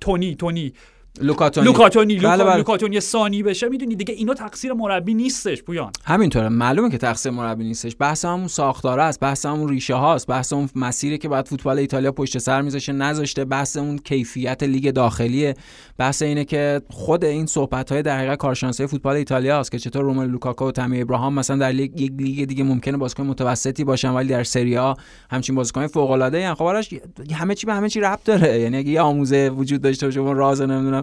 تونی تونی لوکاتونی. لوکاتونی لوکا بله، بله. لوکاتونی ثانی بشه. می‌دونی دیگه اینا تقصیر مربی نیستش پویان. همینطوره. معلومه که تقصیر مربی نیستش. بحث همون ساختاره است بحث همون ریشه هاست بحث اون مسیری که بعد فوتبال ایتالیا پشت سر میذاشته نذاشته بحث اون کیفیت لیگ داخلیه. بحث اینه که خود این صحبت های در حقیقت کارشناسی فوتبال ایتالیا است که چطور روملو لوکاکو و تامی ابراهام مثلا در لیگ یک لیگ دیگه ممکنه بازیکن متوسطی باشن ولی در سری آ همچین بازیکن فوق العاده ای خب همه چی به همه چی ربط داره. یعنی اگه یه آموزه وجود داشته باشه راز نمی‌دونم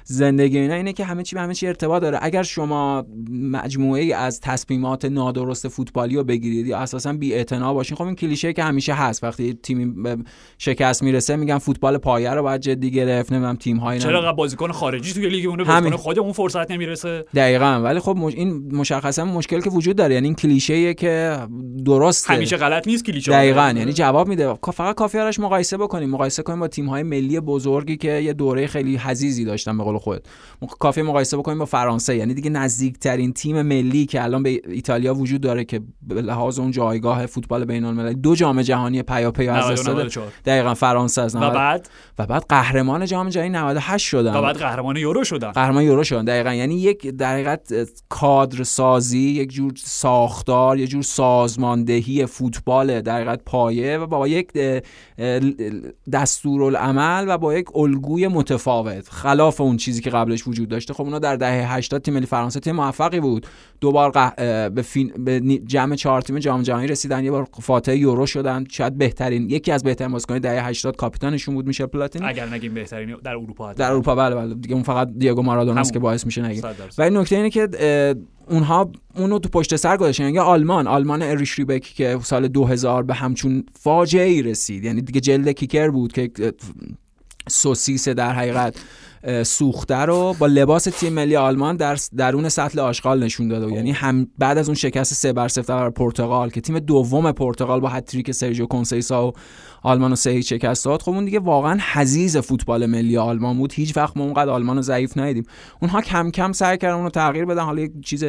زندگی اینا اینه که همه چی به همه چی ارتباط داره. اگر شما مجموعه ای از تصمیمات نادرست فوتبالی رو بگیرید یا اساسا بی باشین خب این کلیشه که همیشه هست. وقتی تیمی به شکست می‌رسه میگن فوتبال پایه رو باید جدی گرفت. نمی‌دونم تیم های چرا بازیکن خارجی توی لیگ اون. بازیکن خود اون فرصت نمی‌رسه. دقیقا. ولی خب مش... این مشخصا مشکل که وجود داره. یعنی این کلیشه که درسته. همیشه غلط نیست کلیشه دقیقا. یعنی جواب میده. کا- فقط کافی مقایسه بکنیم. مقایسه کنیم با تیم های ملی بزرگی که یه دوره خیلی حزیزی داشتن به قول خود کافی مقایسه بکنیم با فرانسه. یعنی دیگه نزدیکترین تیم ملی که الان به ایتالیا وجود داره که به لحاظ اون جایگاه فوتبال بین المللی دو جام جهانی پیاپی از دست داده 94 دقیقا فرانسه از و 90 بعد؟ و بعد قهرمان جام جهانی 98 شدن. و بعد قهرمان یورو شدن. قهرمان یورو شدن دقیقا. یعنی یک در حقیقت کادر سازی یک جور ساختار یک جور سازماندهی فوتبال در حقیقت پایه و با یک دستورالعمل و با یک الگوی متفاوت خلاف اون چیزی که قبلش وجود داشته. خب اونا در دهه 80 تیم ملی فرانسه تیم موفقی بود. دو بار قه... به, فین... به جمع چهار تیم جام جهانی رسیدن. یه بار فاتح یورو شدن. شاید بهترین یکی از بهترین بازیکن‌های دهه 80 کاپیتانشون بود میشل پلاتینی. اگر نگیم بهترین در اروپا حتی. در اروپا بله بله. دیگه اون فقط دیگو مارادونا است. که باعث میشه نگیم. ولی نکته اینه که اونها اونو تو پشت سر گذاشتن. یعنی آلمان آلمان اریش ریبک که سال 2000 به همچون فاجعه ای رسید. یعنی دیگه جلد کیکر بود که سوسیس در حقیقت. سوخته رو با لباس تیم ملی آلمان در درون سطل آشغال نشون داده بود. یعنی هم بعد از اون شکست سه بر صفر بر پرتغال که تیم دوم پرتغال با هتریک سرژیو کنسیسائو آلمان رو سه هیچ شکست داد. خب اون دیگه واقعا حضیض فوتبال ملی آلمان بود. هیچ وقت ما اونقدر آلمان رو ضعیف ندیدیم. اونها کم کم سعی کردن اون رو تغییر بدن. حالا یک چیز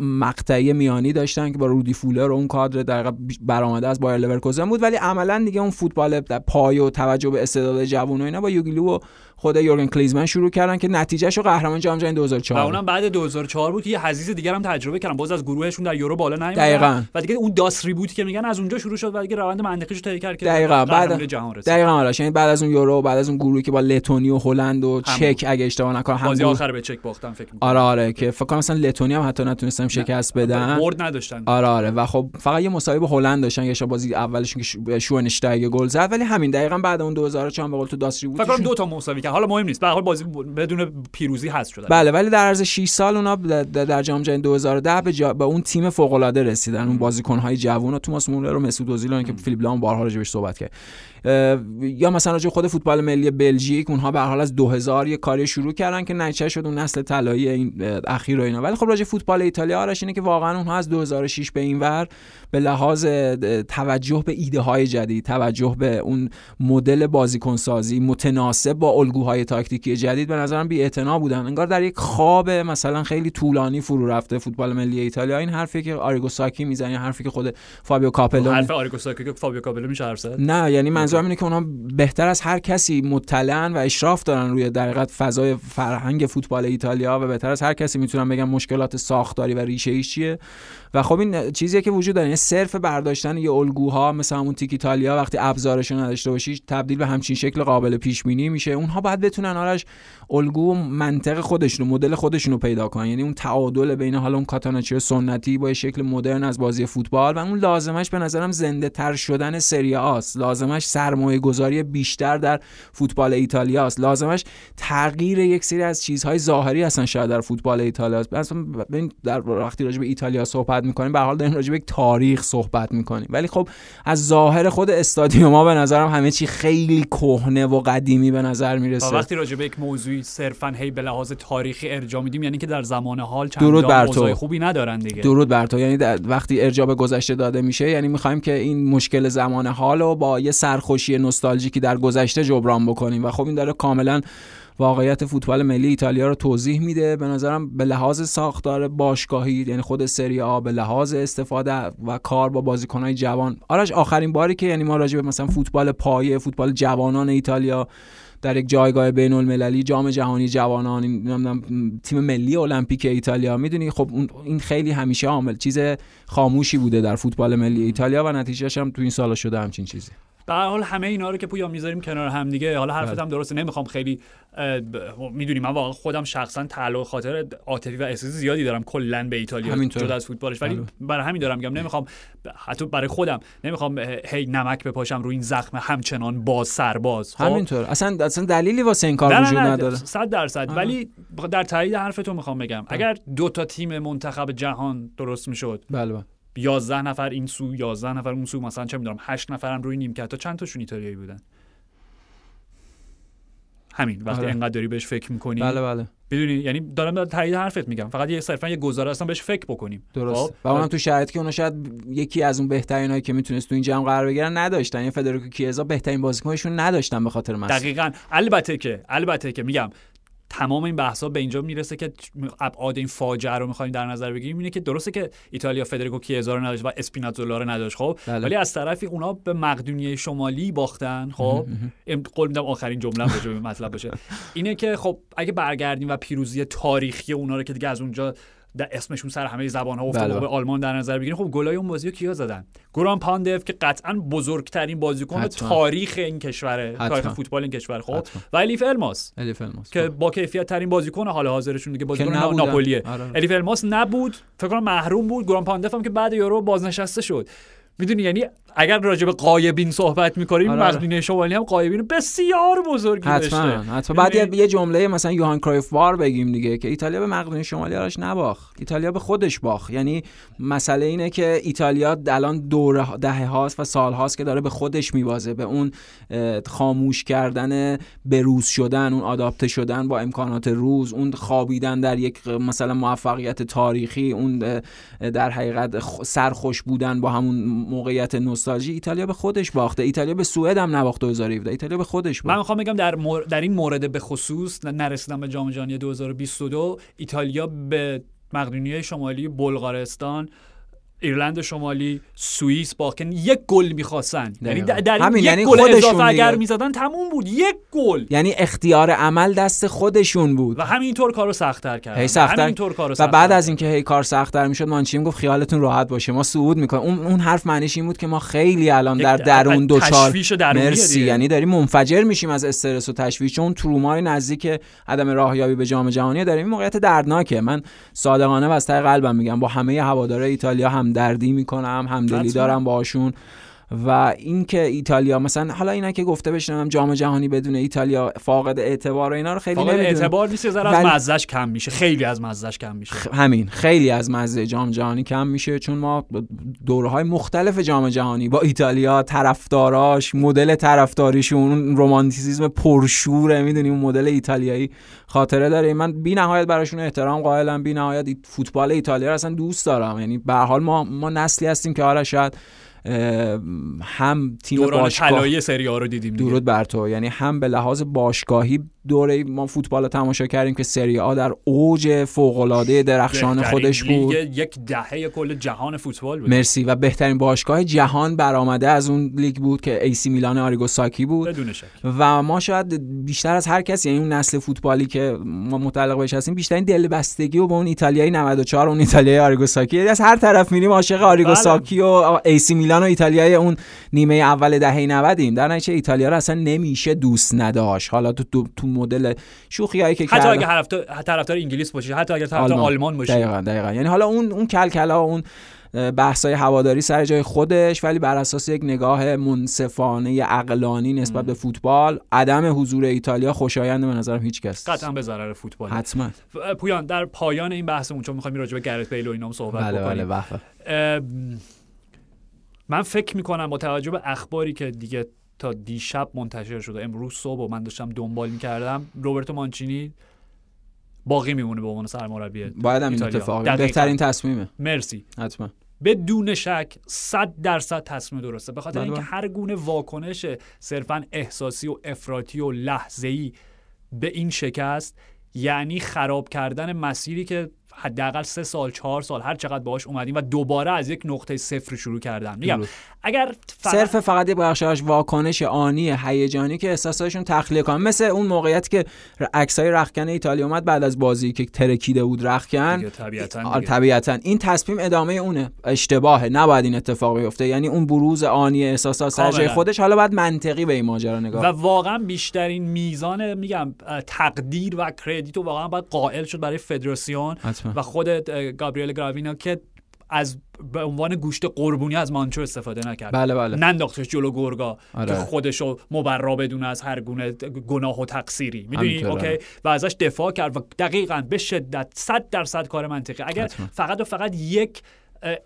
مقطعی میانی داشتن که با رودی فولر و اون کادر در برآمده از بایر لورکوزن بود. ولی عملا دیگه اون فوتبال پایه و توجه به استعداد جوان و اینا با یوگی لو و خود یورگن کلیزمن شروع کردن که نتیجهش رو قهرمان جام جهانی 2004 و اونم بعد 2004 بود که یه حزیز دیگه هم تجربه کردن. باز از گروهشون در یورو بالا نیومدن. دقیقاً. و دیگه اون داس ریبوتی که میگن از اونجا شروع شد و دیگه روند منطقیش طی کرد که دقیقاً. بعد- قهرمانی جهان رسید. دقیقاً آره یعنی بعد از اون یورو بعد از اون گروهی که با لتونی و هلند و چک اگه اشتباه نکنم هم بازی آخر به چک باختن فکر می‌کنم. آره آره که فکر کنم مثلا لتونی هم حتی نتونستم شکست بدن. برد نداشتن. آره آره و خب فقط یه مساوی با هلند داشتن که شاید بازی اولشون که شو- شوونشتایگ گل زد ولی همین دقیقاً بعد اون 2004 به قول تو داسری بود فکر کنم دو تا مساوی کرد. حالا مهم نیست. به هر حال بازی بدون پیروزی هست شده بله ولی در عرض 6 سال اونا در- جام جهانی 2010 به, جا... به اون تیم فوق العاده رسیدن. اون بازیکن‌های جوان و توماس مولر و مسعود اوزیل که فیلیپ لام بارها راجبش صحبت کرد اه، یا مثلا راجع خود فوتبال ملی بلژیک اونها به حال از 2000 یه کاری شروع کردن که نتیجه شد اون نسل طلایی این اخیر و اینا. ولی خب راجع فوتبال ایتالیا آرش اینه که واقعا اونها از 2006 به این ور به لحاظ توجه به ایده های جدید توجه به اون مدل بازیکن سازی متناسب با الگوهای تاکتیکی جدید به نظرم بی بودن. انگار در یک خواب مثلا خیلی طولانی فرو رفته فوتبال ملی ایتالیا. این حرفی که آریگو ساکی می‌زنه حرفی که خود فابیو کاپلو حرف آریگو ساکی که فابیو کاپلو میشه حرف نه یعنی منظورم اینه که اونها بهتر از هر کسی مطلعن و اشراف دارن روی در فضای فرهنگ فوتبال ایتالیا و بهتر از هر کسی می‌تونن بگن مشکلات ساختاری و ریشه ایش چیه. و خب این چیزیه که وجود داره. یعنی صرف برداشتن یه الگوها مثل همون تیک ایتالیا وقتی ابزارش نداشته باشی تبدیل به همچین شکل قابل پیش بینی میشه. اونها باید بتونن آرش الگو منطق خودشون و مدل خودشون رو پیدا کنن. یعنی اون تعادل بین حالا اون کاتاناچی سنتی با شکل مدرن از بازی فوتبال و اون لازمش به نظرم زنده تر شدن سری آست. لازمش سرمایه گذاری بیشتر در فوتبال ایتالیا است. لازمش تغییر یک سری از چیزهای ظاهری هستن شاید در فوتبال ایتالیا است. در وقتی راجع به ایتالیا صحبت می‌کنیم به حال داریم راجع به یک تاریخ صحبت می‌کنیم. ولی خب از ظاهر خود استادیوما به نظرم همه چی خیلی کهنه و قدیمی به نظر می‌رسه. وقتی راجع به یک موضوعی صرفا هی به لحاظ تاریخی ارجاع میدیم یعنی که در زمان حال درود بر تو. اوضاع خوبی ندارن دیگه. درود بر تو. یعنی در وقتی ارجاع به گذشته داده میشه یعنی می‌خوایم که این مشکل زمان حال رو با یه سرخوشی نوستالژیکی در گذشته جبران بکنیم. و خب این داره کاملا واقعیت فوتبال ملی ایتالیا رو توضیح میده. به نظرم به لحاظ ساختار باشگاهی یعنی خود سری آ به لحاظ استفاده و کار با بازیکنهای جوان. آرش آخرین باری که یعنی ما راجع به مثلا فوتبال پایه فوتبال جوانان ایتالیا در یک جایگاه بین المللی جام جهانی جوانان تیم ملی المپیک ایتالیا می‌دونی خب این خیلی همیشه عامل چیز خاموشی بوده در فوتبال ملی ایتالیا و نتیجهش هم تو این سالا شده همچین چیزی. به هر حال همه اینا رو که پویا می‌ذاریم کنار هم دیگه حالا حرفت بله. هم درسته نمی‌خوام خیلی می‌دونی من واقعا خودم شخصا تعلق خاطر عاطفی و احساسی زیادی دارم کلا به ایتالیا همینطور. جدا از فوتبالش ولی بله. برای همین دارم میگم نمی‌خوام ب- حتی برای خودم نمی‌خوام هی نمک بپاشم روی این زخم همچنان باز سرباز خب؟ همینطور اصلا اصلا دلیلی واسه این کار وجود نداره صد درصد آه. ولی در تایید حرف تو می‌خوام بگم اگر دو تا تیم منتخب جهان درست می‌شد بله بله 11 نفر این سو 11 نفر اون سو مثلا چه می‌دونم 8 نفرم روی نیمکت تا چند تاشون ایتالیایی بودن. همین وقتی آره. انقدر داری بهش فکر می‌کنی. بله بله. بدونی یعنی دارم در تایید حرفت میگم. فقط یه صرفا یه گزاره هستم بهش فکر بکنیم. درست. خب؟ و اونم تو شرایطی که اونا شاید یکی از اون بهترینایی که می‌تونست تو این جمع قرار بگیرن نداشتن. یعنی فدریکو کیزا بهترین بازیکنشون نداشتن به خاطر مس دقیقا. البته که البته که میگم تمام این بحث به اینجا می‌رسه که ابعاد این فاجعه رو می‌خوایم در نظر بگیریم. اینه که درسته که ایتالیا فدریکو کیزا رو نداشت و اسپیناتزولا رو نداشت خب؟ بله. ولی از طرفی اونا به مقدونیه شمالی باختن خب؟ قول میدم آخرین جمله به مطلب باشه. اینه که خب اگه برگردیم و پیروزی تاریخی اونا رو که دیگه از اونجا در اسمشون سر همه زبان ها افتاد بله. به آلمان در نظر بگیریم خب گلای اون بازی رو کیا زدن گوران پاندف که قطعا بزرگترین بازیکن. تاریخ این کشوره حتما. تاریخ فوتبال این کشور خب حتما. و الیف الماس الیف الماس که با کیفیت ترین بازیکن حال حاضرشون دیگه بازیکن. ناپولیه آره. الیف الماس نبود فکر کنم محروم بود گوران پاندف هم که بعد یورو بازنشسته شد می‌دونی یعنی اگر راجع به قایبین صحبت می‌کنیم آره، آره. مقدونیه شمالی هم قایبین بسیار بزرگی داشته حتما حتما بعد یه, می‌دونی؟ یه جمله مثلا یوهان کرایف وار بگیم دیگه که ایتالیا به مقدونیه شمالی آرش نباخت ایتالیا به خودش باخت یعنی مسئله اینه که ایتالیا الان دوره دهه هاست و سال هاست که داره به خودش میبازه به اون خاموش کردن بروز شدن اون آداپته شدن با امکانات روز اون خوابیدن در یک مثلا موفقیت تاریخی اون در حقیقت سرخوش بودن با همون موقعیت نوستالژی ایتالیا به خودش باخته. ایتالیا به سوئد هم نباخت 2017 ایتالیا به خودش باخت من می‌خوام بگم در, مور... در این مورد به خصوص نرسیدن به جام جهانی 2022 ایتالیا به مقدونیه شمالی بلغارستان ایرلند شمالی سوئیس باکن یک گل می‌خواستن. یعنی. در همین، یک یعنی گل خودشون اضافه اگر. می‌زدن تموم بود. یک گل. یعنی اختیار عمل دست خودشون بود. و همینطور کارو سختتر کردن. هی سخت‌تر. همینطور کارو و سخت‌تر بعد از. اینکه هی کار سخت‌تر می‌شد مانچیم گفت خیالتون راحت باشه. ما صعود می‌کنیم. اون اون حرف معنیش این بود که ما خیلی الان در درون دو درونیه مرسی. یعنی داریم منفجر میشیم از استرس و تشویش. چون ترومای نزدیک عدم راهیابی به جام جهانی داریم. این موقعیت دردناکه. من صادقانه و از ته قلبم میگم. با همه هواداره ایتالیا همدردی می‌کنم همدلی. دارم باشون و اینکه ایتالیا مثلا حالا اینا که گفته بشنم جام جهانی بدون ایتالیا فاقد اعتبار و اینا رو خیلی فقط نمی‌دونم. اعتبار نیست از ولی- مزهش کم میشه خیلی از مزهش کم میشه. خ- همین خیلی از مزه جام جهانی کم میشه چون ما دورهای مختلف جام جهانی با ایتالیا طرفداراش مدل طرفداریشون اون رومانتیسیسم پرشوره می‌دونی اون مدل ایتالیایی خاطره داره. من بی نهایت براشون احترام قائلم بی نهایت ای- فوتبال ایتالیا رو اصلا دوست دارم. یعنی به حال ما ما نسلی هستیم که آره شاید هم تیم دوران باشگاه سری رو دیدیم دیگه. درود بر تو یعنی هم به لحاظ باشگاهی دوره ما فوتبال رو تماشا کردیم که سری آ در اوج فوق العاده درخشان خودش لیگ بود. یک دهه کل جهان فوتبال بود. مرسی. و بهترین باشگاه جهان برآمده از اون لیگ بود که ایسی میلان آریگو ساکی بود. بدون شک. و ما شاید بیشتر از هر کسی یعنی اون نسل فوتبالی که ما متعلق بهش هستیم بیشترین دلبستگی و با اون ایتالیایی 94 اون ایتالیایی آریگو ساکی. یعنی از هر طرف میریم عاشق آریگو بله. ساکی و ایسی میلان و ایتالیای اون نیمه اول دهه 90 ایم در نتیجه ایتالیا رو اصلا نمیشه دوست نداشت. حالا تو تو, تو مدل شوخیایی که حتی اگه طرفدار انگلیس باشی حتی اگر طرفدار آلمان. آلمان باشی دقیقا دقیقا. یعنی حالا اون اون کلکلا اون بحثای هواداری سر جای خودش ولی بر اساس یک نگاه منصفانه عقلانی نسبت به فوتبال عدم حضور ایتالیا خوشایند به نظرم هیچ کس قطعا به ضرر فوتبال. حتما. پویان در پایان این بحثمون چون می‌خوایم راجع به گرت بیل و اینام صحبت بله بکنیم. بله. اه، من فکر می‌کنم با توجه به اخباری که دیگه تا دیشب منتشر شده. امروز صبح و من داشتم دنبال می‌کردم. روبرتو مانچینی باقی میمونه به عنوان سرمربی باید هم این. اتفاق. بهترین تصمیمه مرسی. حتما. بدون شک 100 درصد تصمیم درسته. به خاطر بله اینکه بله. هر گونه واکنش صرفا احساسی و افراطی و لحظه‌ای به این شکست یعنی خراب کردن مسیری که حداقل سه سال چهار سال هر چقدر باهاش اومدیم و دوباره از یک نقطه صفر شروع کردن میگم. اگر فقط صرف فقط یه بخشش واکنش آنی هیجانی که احساساشون تخلیه کنن مثل اون موقعیتی که عکسای رخکن ایتالیا اومد بعد از بازی که ترکیده بود رخکن طبیعتاً آره،. طبیعتا این تصمیم ادامه اونه اشتباهه نباید این اتفاق بیفته یعنی اون بروز آنی احساسات سر. خودش حالا باید منطقی به این ماجرا نگاه و واقعا بیشترین میزان میگم تقدیر و کردیت واقعا باید قائل شد برای فدراسیون حتما. و خود گابریل گراوینا که از به عنوان گوشت قربونی از مانچو استفاده نکرد. بله بله. ننداختش جلو گرگا آره. که خودشو مبرا بدونه از هر گونه گناه و تقصیری. می‌دونی. اوکی؟ و ازش دفاع کرد و دقیقا به شدت 100 درصد کار منطقی. اگر حتما. فقط و فقط یک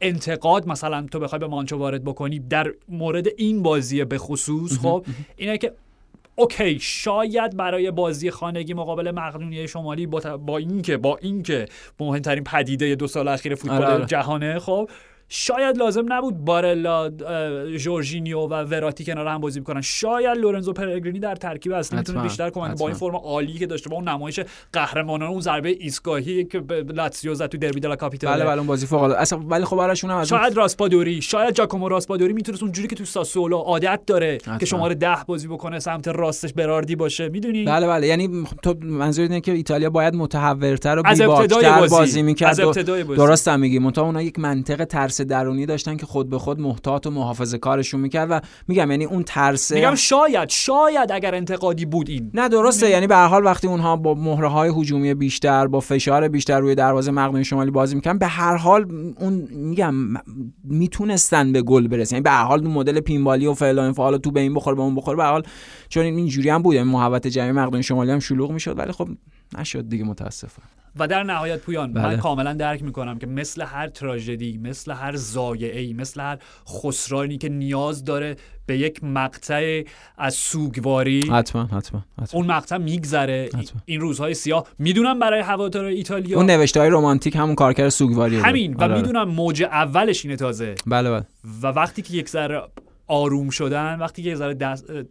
انتقاد مثلا تو بخوای به مانچو وارد بکنی در مورد این بازی به خصوص خب اینه که OK شاید برای بازی خانگی مقابل مقدونیه شمالی با, اینکه با اینکه مهمترین پدیده دو سال اخیر فوتبال آره، آره. جهانه خب شاید لازم نبود بارلا جورجینیو و وراتی کنار هم بازی بکنن شاید لورنزو پرگرینی در ترکیب اصلی می‌تونه بیشتر کمک. با. این فرم عالی که داشته با اون نمایش قهرمانانه اون ضربه ایستگاهی که لاتزیو زد تو دربی دلا کاپیتاله بله بله اون بازی فوق العاده اصلا ولی خب براشون هم اون شاید راسپادوری شاید جاکومو راسپادوری می‌تونست اونجوری که تو ساسولو عادت داره حتما. که شماره ده بازی بکنه سمت راستش براردی باشه می‌دونی بله بله یعنی تو منظور اینه که ایتالیا باید متحورتر و بی‌باکتر بازی. بازی می‌کرد. درست هم میگی منتها اونا یک منطق ترس درونی داشتن که خود به خود محتاط و محافظه کارشون می‌کرد و میگم یعنی اون ترس میگم شاید شاید اگر انتقادی بود این. نه درسته. یعنی به هر حال وقتی اونها با مهره های هجومی بیشتر با فشار بیشتر روی دروازه مقدونی شمالی بازی می‌کنن به هر حال اون میگم می‌تونستن به گل برسن. یعنی به هر حال اون مدل پینبالی و فعل و انفعال تو به این بخور به اون بخور به هر حال چون این اینجوری هم بود. یعنی محوت جمعی مقدونی شمالی هم شلوغ می‌شد ولی خب نشد دیگه متاسفم. و در نهایت پویان من بله. کاملا درک می‌کنم که مثل هر تراژدی مثل هر ضایعه مثل هر خسرانی که نیاز داره به یک مقطع از سوگواری حتما حتما حتما. اون مقطع میگذره. حتما. این روزهای سیاه. می‌دونم برای هوادار ایتالیا اون نوشته های رمانتیک همون کارکر سوگواریه همین. و آره، آره. می‌دونم موج اولش اینه تازه. بله بله. و وقتی که یک ذره آروم شدن وقتی که یه ذره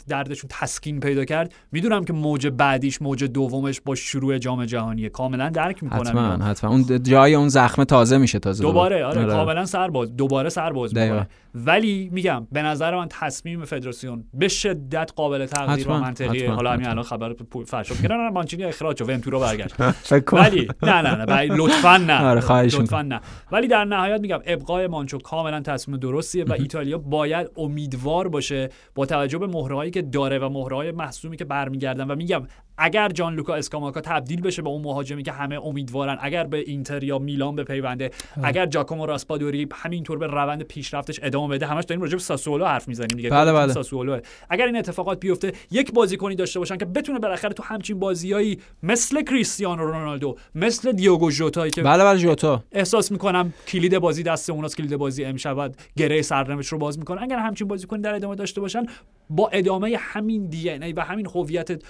دردشون تسکین پیدا کرد می‌دونم که موج بعدیش موج دومش با شروع جام جهانیه کاملا درک می‌کنم حتما حتما. اون جای اون زخم تازه میشه تازه دوباره آره, آره. کاملا سرباز دوباره سرباز می‌کنه. ولی میگم به نظر من تصمیم فدراسیون به شدت قابل تقدیر و منطقیه. حالا همین الان خبر فرشاد که نه مانچینی اخراج و ونتورا برگشت. ولی نه نه نه لطفا نه. آره لطفا نه. ولی در نهایت میگم ابقای مانچو کاملا تصمیم درستیه و ایتالیا باید امیدوار باشه با توجه به مهرهایی که داره و مهرهای محسومی که برمیگردن. و میگم اگر جان لوکا اسکاماکا تبدیل بشه به اون مهاجمی که همه امیدوارن اگر به اینتر یا میلان به پیونده اگر جاکومو راسپادوری همینطور به روند پیشرفتش ادامه بده همش داریم راجع به ساسولو حرف می‌زنیم دیگه. بله بله. اگر این اتفاقات بیفته یک بازیکنی داشته باشن که بتونه بالاخره تو همچین بازیایی مثل کریستیانو رونالدو مثل دیوگو ژوتا که بله بله ژوتا احساس می‌کنم کلید بازی دست اوناست کلید بازی امشب گره سرنوشت رو باز می‌کنه. اگر همچین بازیکنی در ادامه داشته باشن با ادامه همین دی و همین هویت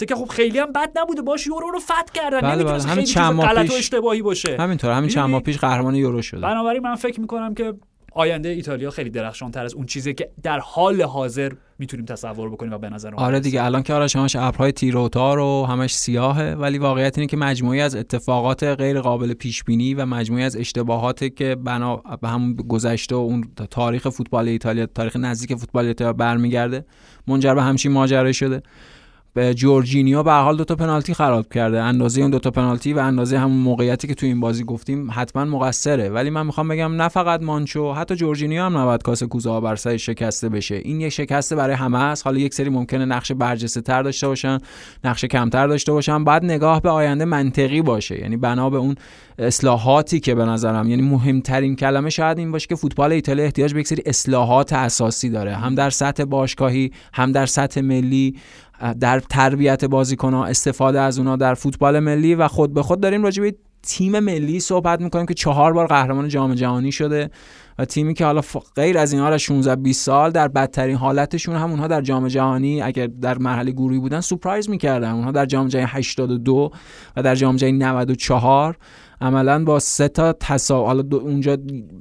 بازیافته که خب خیلی هم بد نبوده باش یورو رو فتح کردن. بله بله. همین چند ماه پیش. اشتباهی باشه. همینطور همین چند ماه پیش قهرمان یورو شده. بنابراین من فکر می‌کنم که آینده ایتالیا خیلی درخشان تر از اون چیزی که در حال حاضر می‌تونیم تصور بکنیم و به نظر آره دیگه الان که آرش همش ابرهای تیروتار و همش سیاهه ولی واقعیت اینه که مجموعی از اتفاقات غیر قابل پیش بینی و مجموعی از اشتباهاتی که بنا به هم گذشته و اون تاریخ فوتبال ایتالیا تاریخ نزدیک فوتبال ایتالیا برمیگرده منجر به همچین ماجرا شده. به جورجینیو به حال دو تا پنالتی خراب کرده. اندازه اون دو تا پنالتی و اندازه همون موقعیتی که تو این بازی گفتیم حتما مقصره. ولی من می‌خوام بگم نه فقط مانچو حتی جورجینیو هم نباید کاسه کوزه بر سر شکسته بشه. این یک شکسته برای همه است. حالا یک سری ممکنه نقش برجسته تر داشته باشن نقش کمتر داشته باشن. بعد نگاه به آینده منطقی باشه. یعنی بنا به اون اصلاحاتی که به نظرم یعنی مهمترین کلمه شاید این باشه که فوتبال ایتالیا احتیاج به یک سری اصلاحات اساسی داره. هم در سطح باشگاهی هم در سطح ملی. در تربیت ها استفاده از اونا در فوتبال ملی و خود به خود داریم راجع به تیم ملی صحبت می‌کنیم که چهار بار قهرمان جام جهانی شده و تیمی که حالا غیر از اینها را 16 20 سال در بدترین حالتشون هم اونها در جام جهانی اگر در مرحله گروهی بودن سورپرایز می‌کردن. اونها در جام جهانی 82 و در جام جهانی 94 عملا با سه تا تساوی حالا اونجا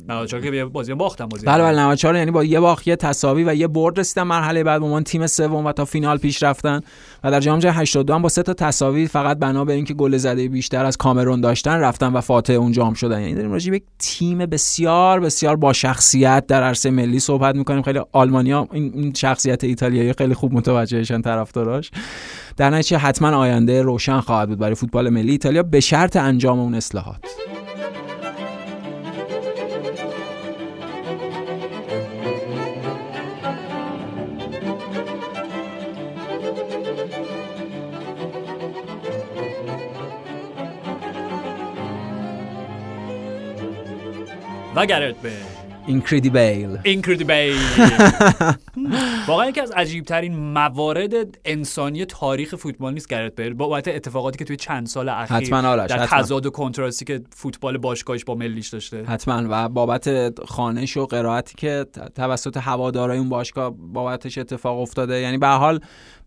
94 که بازی باختن بازی. بله بله 94 یعنی با یه باخت یه تساوی و یه برد رسیدن مرحله بعد با تیم سوم و تا فینال پیش رفتن. و در جام جهانی 82 هم با سه تا تساوی فقط بنا به اینکه گل زده بیشتر از کامرون داشتن رفتن و فاتح اون جام شدن. یعنی داریم راجع به تیم بسیار بسیار با شخصیت در عرصه ملی صحبت می‌کنیم. خیلی آلمانیا این شخصیت ایتالیایی خیلی خوب متوجهشن طرفداراش. در نتیجه حتما آینده روشن خواهد بود برای فوتبال ملی ایتالیا به شرط انجام اون اصلاحات. و به. اینکریدیبل اینکریدیبل واقعا یکی از عجیب ترین موارد انسانی تاریخ فوتبال نیست گرت بیل بابت اتفاقاتی که توی چند سال اخیر حتما در تضاد و کنتراستی که فوتبال باشگاهش با ملیش داشته. حتما. و بابت خانش و قرائتی که توسط هوادارای اون باشگاه بابتش اتفاق افتاده. یعنی به حال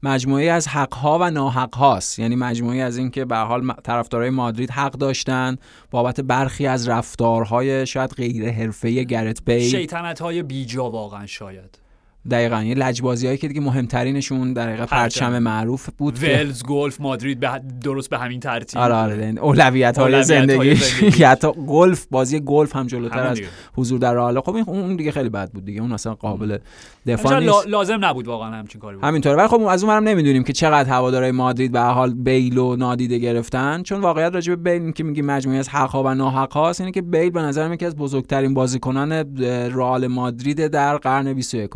مجموعه از حقها و ناحق هاست یعنی مجموعه از اینکه به حال طرفدارای مادرید حق داشتن بابت برخی از رفتارهای شاید غیر حرفه‌ای گرت بیل شیطنت های بیجا واقعا شاید. دقیقا. یه لجبازی هایی که دیگه مهمترینشون در حقیقت پرچم معروف بود ولز گلف مادرید به درست به همین ترتیب. آره آره. اولویت های زندگی. حتی گلف بازی گلف هم جلوتر از حضور در راه خب این اون دیگه خیلی بد بود دیگه. اون اصلا قابل دفاع نیست. لازم نبود واقعا همچین کاری بود. همینطوره. ولی خب از اونم نمی‌دونیم که چقدر هوادارهای مادرید به حال بیل و نادیده گرفتن. چون واقعیت راجع به بیل که میگی مجموعه از حق ها و ناحق هاست اینه که بیل به نظر یکی از بزرگترین بازیکنان رئال مادرید در قرن 21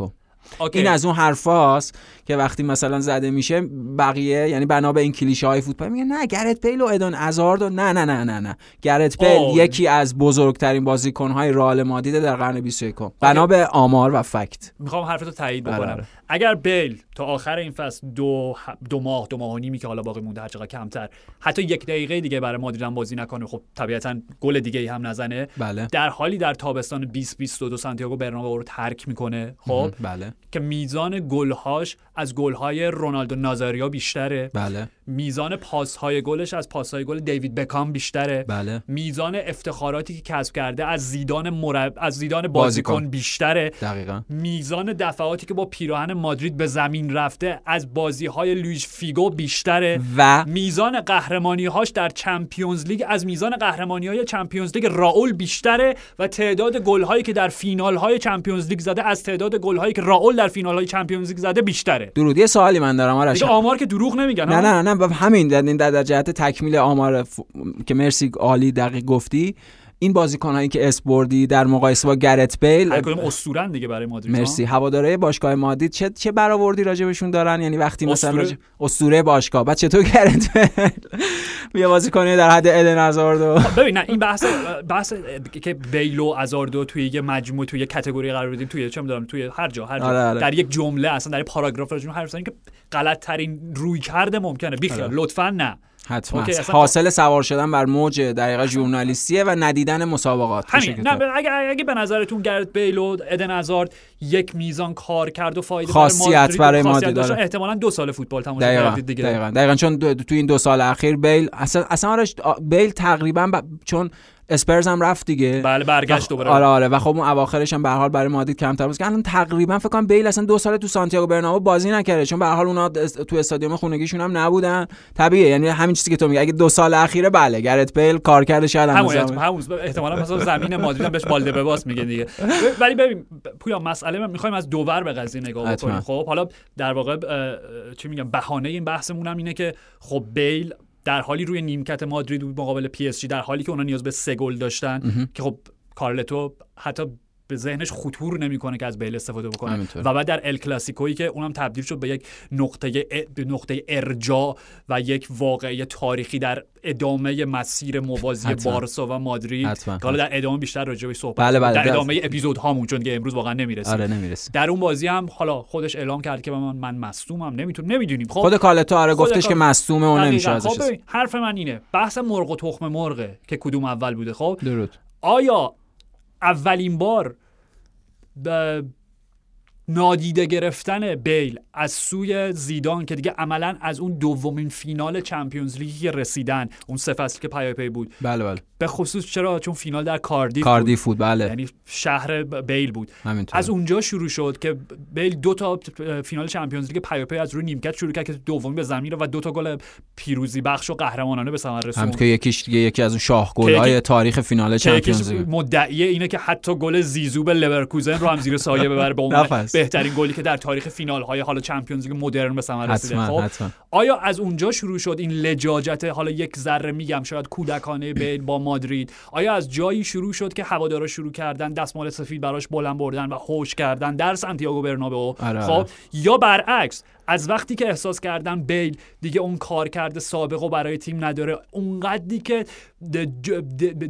این از اون حرفاست که وقتی مثلا زده میشه بقیه یعنی بنا به این کلیشه های فوتبال میگه نه گرت پیل و ادون ازارد و نه نه نه نه نه. گرت پیل یکی از بزرگترین بازیکن های رئال مادرید در قرن 21 بنا به آمار و فکت. می‌خوام حرفتو تایید آره، بکنم. آره. اگر بیل تا آخر این فصل دو دو ماه دو ماه و نیمی که حالا باقی مونده هر چقدر کمتر حتی یک دقیقه دیگه برای مادرید هم بازی نکنه خب طبیعتا گل دیگه ای هم نزنه. بله. در حالی در تابستان 2022 سانتیاگو برنابئو رو ترک می‌کنه خب؟ بله. که میزان گلهاش از گلهای رونالدو نازاریو بیشتره. بله. میزان پاسهای گلش از پاسهای گل دیوید بکام بیشتره. بله. میزان افتخاراتی که کسب کرده از زیدان مرب... از زیدان بازیکن, بازیکن. بیشتره. دقیقا. میزان دفعاتی که با پیراهن مادرید به زمین رفته از بازی های لوییش فیگو بیشتره. و میزان قهرمانی هاش در چمپیونز لیگ از میزان قهرمانی های چمپیونز لیگ راول بیشتره و تعداد گل هایی که در فینال های چمپیونز لیگ زده از تعداد گل هایی که راول در فینال های چمپیونز لیگ زده بیشتره. درود یه سوالی من دارم آرش. آمار که دروغ نمیگن نه؟ نه نه نه همین در, در جهت تکمیل آمار ف... که مرسی عالی دقیق گفتی. این بازیکنایی که اسپوردی در مقایسه با گرت بیل هر کدوم اسطورن دیگه برای مادرید؟ مرسی. هواداره باشگاه مادرید. چه چه برآوردی راجبشون دارن؟ یعنی وقتی مثلا اسطوره. باشگاه. بعد چطور گرت بیل؟ یه بازیکنی در حد ادن هازارد ببین نه این بحث بحث که بیلو ازاردو توی یه مجموعه توی یه کاتگوری قرار بدیم توی چه می‌دونم توی هر جا هر جا. آره، آره. در یک جمله اصلا در یک پاراگراف راجع به حرف بزنیم که غلط ترین روی کرده ممکنه. بیخیال آره. لطفا نه. حتما. حاصل سوار شدن بر موج دقیقا ژورنالیستیه و ندیدن مسابقات. همین. نه اگه اگه به نظرتون گرت بیل و ادن هازارد یک میزان کار کرد و فایده خاصیت برای مادرید داشتن داره. احتمالاً دو سال فوتبال تماشا دقیقا کردید دیگه. دقیقا. دقیقا چون دو تو این دو سال اخیر بیل اصلا اصلا آرش بیل تقریبا ب... چون اسپرز هم رفت دیگه. بله برگشت و- دوباره. آره آره. و خب اون اواخرش هم به هر حال برای مادرید کمتر بود. که الان تقریبا فکر کنم بیل اصلا دو سال تو سانتیاگو برنابو بازی نکرده. چون به هر حال اونا تو استادیوم خونگیشون هم نبودن. طبیعیه. یعنی همین چیزی که تو میگی. اگه دو سال اخیره بله. گرت بیل کار کرده شاید احتمال- همون احتمالاً مثلا زمین مادرید هم بهش بالده بباس میگه دیگه. ولی ببین پویا مسئله من می‌خوایم از دور به قضیه نگاه. بکنیم. خب حالا در واقع چی میگم؟ بهانه این بحثمون هم اینه که خب بیل در حالی روی نیمکت مادرید بود مقابل پی اس جی در حالی که اونا نیاز به سه گل داشتن که خب کارلتو حتی به ذهنش خطور نمی‌کنه که از بیل استفاده بکنه همینطور. و بعد در ال کلاسیکویی که اونم تبدیل شد به یک نقطه به نقطه ارجاع و یک واقعه تاریخی در ادامه مسیر موازی حتما. بارسا و مادرید. که حالا در ادامه بیشتر راجع بهش صحبت بله،. بله. در در- ادامه اپیزود هامون چون که امروز واقعا نمی‌رسیم آره نمی‌رسه در اون بازی هم حالا خودش اعلام کرد که من من مصدومم نمی‌تونم نمی‌دونیم خب خود کالتو آره گفتش که مصدومه و نمیشه. ازش خب حرف من اینه بحث مرغ و تخم مرغه که کدوم اول بوده خب درود آیا اولین بار نادیده گرفتن بیل از سوی زیدان که دیگه عملا از اون دومین فینال چمپیونز لیگی رسیدن اون سه فصل که پیاپی بود. بله بله. به خصوص چرا؟ چون فینال در کاردیف کاردیف بود. بود بله. یعنی شهر بیل بود. همینطور از اونجا شروع شد که بیل دو تا فینال چمپیونز لیگ پیاپی از روی نیمکت شروع کرد که دومی به زمین و دو تا گل پیروزی بخش و قهرمانانه به ثمر رسوند. که یکیش دیگه یکی از اون شاهگل‌های که تاریخ فینال چمپیونز لیگ. مدعیه اینه که حتی گل زیزو به لورکوزن رو هم زیر سایه ببره به. بهترین گلی که در تاریخ فینال های حالا چمپیونز لیگ مدرن به ثمر رسیده. خب حتما. آیا از اونجا شروع شد این لجاجت؟ حالا یک ذره میگم شاید کودکانه بیل با مادرید. آیا از جایی شروع شد که هوادارا شروع کردن دستمال سفید براش بلند بردن و هوش کردن در سانتیاگو برنابئو؟ آره، خب آره. یا برعکس از وقتی که احساس کردن بیل دیگه اون کار کرده سابق و برای تیم نداره اونقدری که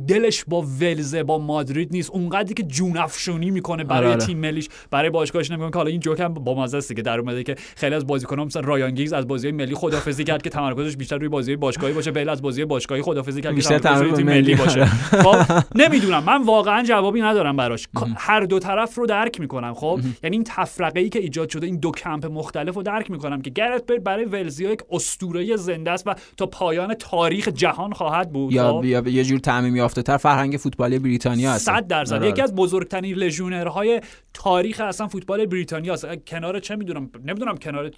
دلش با ولزه با مادرید نیست اونقدری که جون افشونی می‌کنه برای آره، آره. تیم ملیش برای باشگاهش نمی‌کنه که حالا این جوک هم با مزه است دیگه در اومده که خیلی از بازیکنان مثلا رایان گیگز از بازی ملی خدافظی کرد که تمرکزش بیشتر روی بازی باشگاهی باشه بیل از بازی باشگاهی خدافظی کرد که بیشتر تمرکز تیم ملی. ملی باشه. خب نمی‌دونم. من واقعا جوابی ندارم براش. هر دو طرف رو درک می‌کنم خب؟ یعنی این تفرقه ای که ایجاد شده این دو کمپ مختلف رو درک می‌کنم که گرت بیل برای ولزیا یک اسطوره زنده است و تا پایان تاریخ جهان خواهد بود. یا خب؟ یا یه جور تعمیم یافته تر فرهنگ فوتبالی بریتانیا هست صد درصد. آره، یکی از بزرگترین لژونرهای تاریخ اصلا فوتبال بریتانیا است. کنار چه می‌دونم نمی‌دونم کنار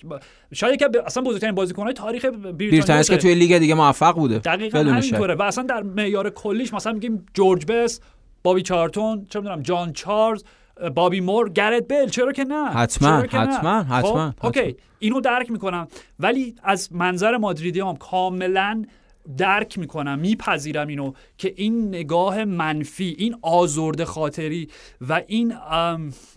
شاید یکی از اصلا بزرگترین بازیکنهای تاریخ بریتانیا است که توی لیگ دیگه موفق بوده. دقیقا. همینطوره. و اصلا در معیار کلیش مثلا میگیم جورج بس بابی چارتون چه می‌دونم جان چارلز بابی مور گرت بیل چرا که نه؟ حتما، که نه؟ حتما، خب، حتما، اوکی اینو درک می‌کنم. ولی از منظر مادریدی هم کاملا درک می‌کنم میپذیرم اینو که این نگاه منفی این آزرده خاطری و این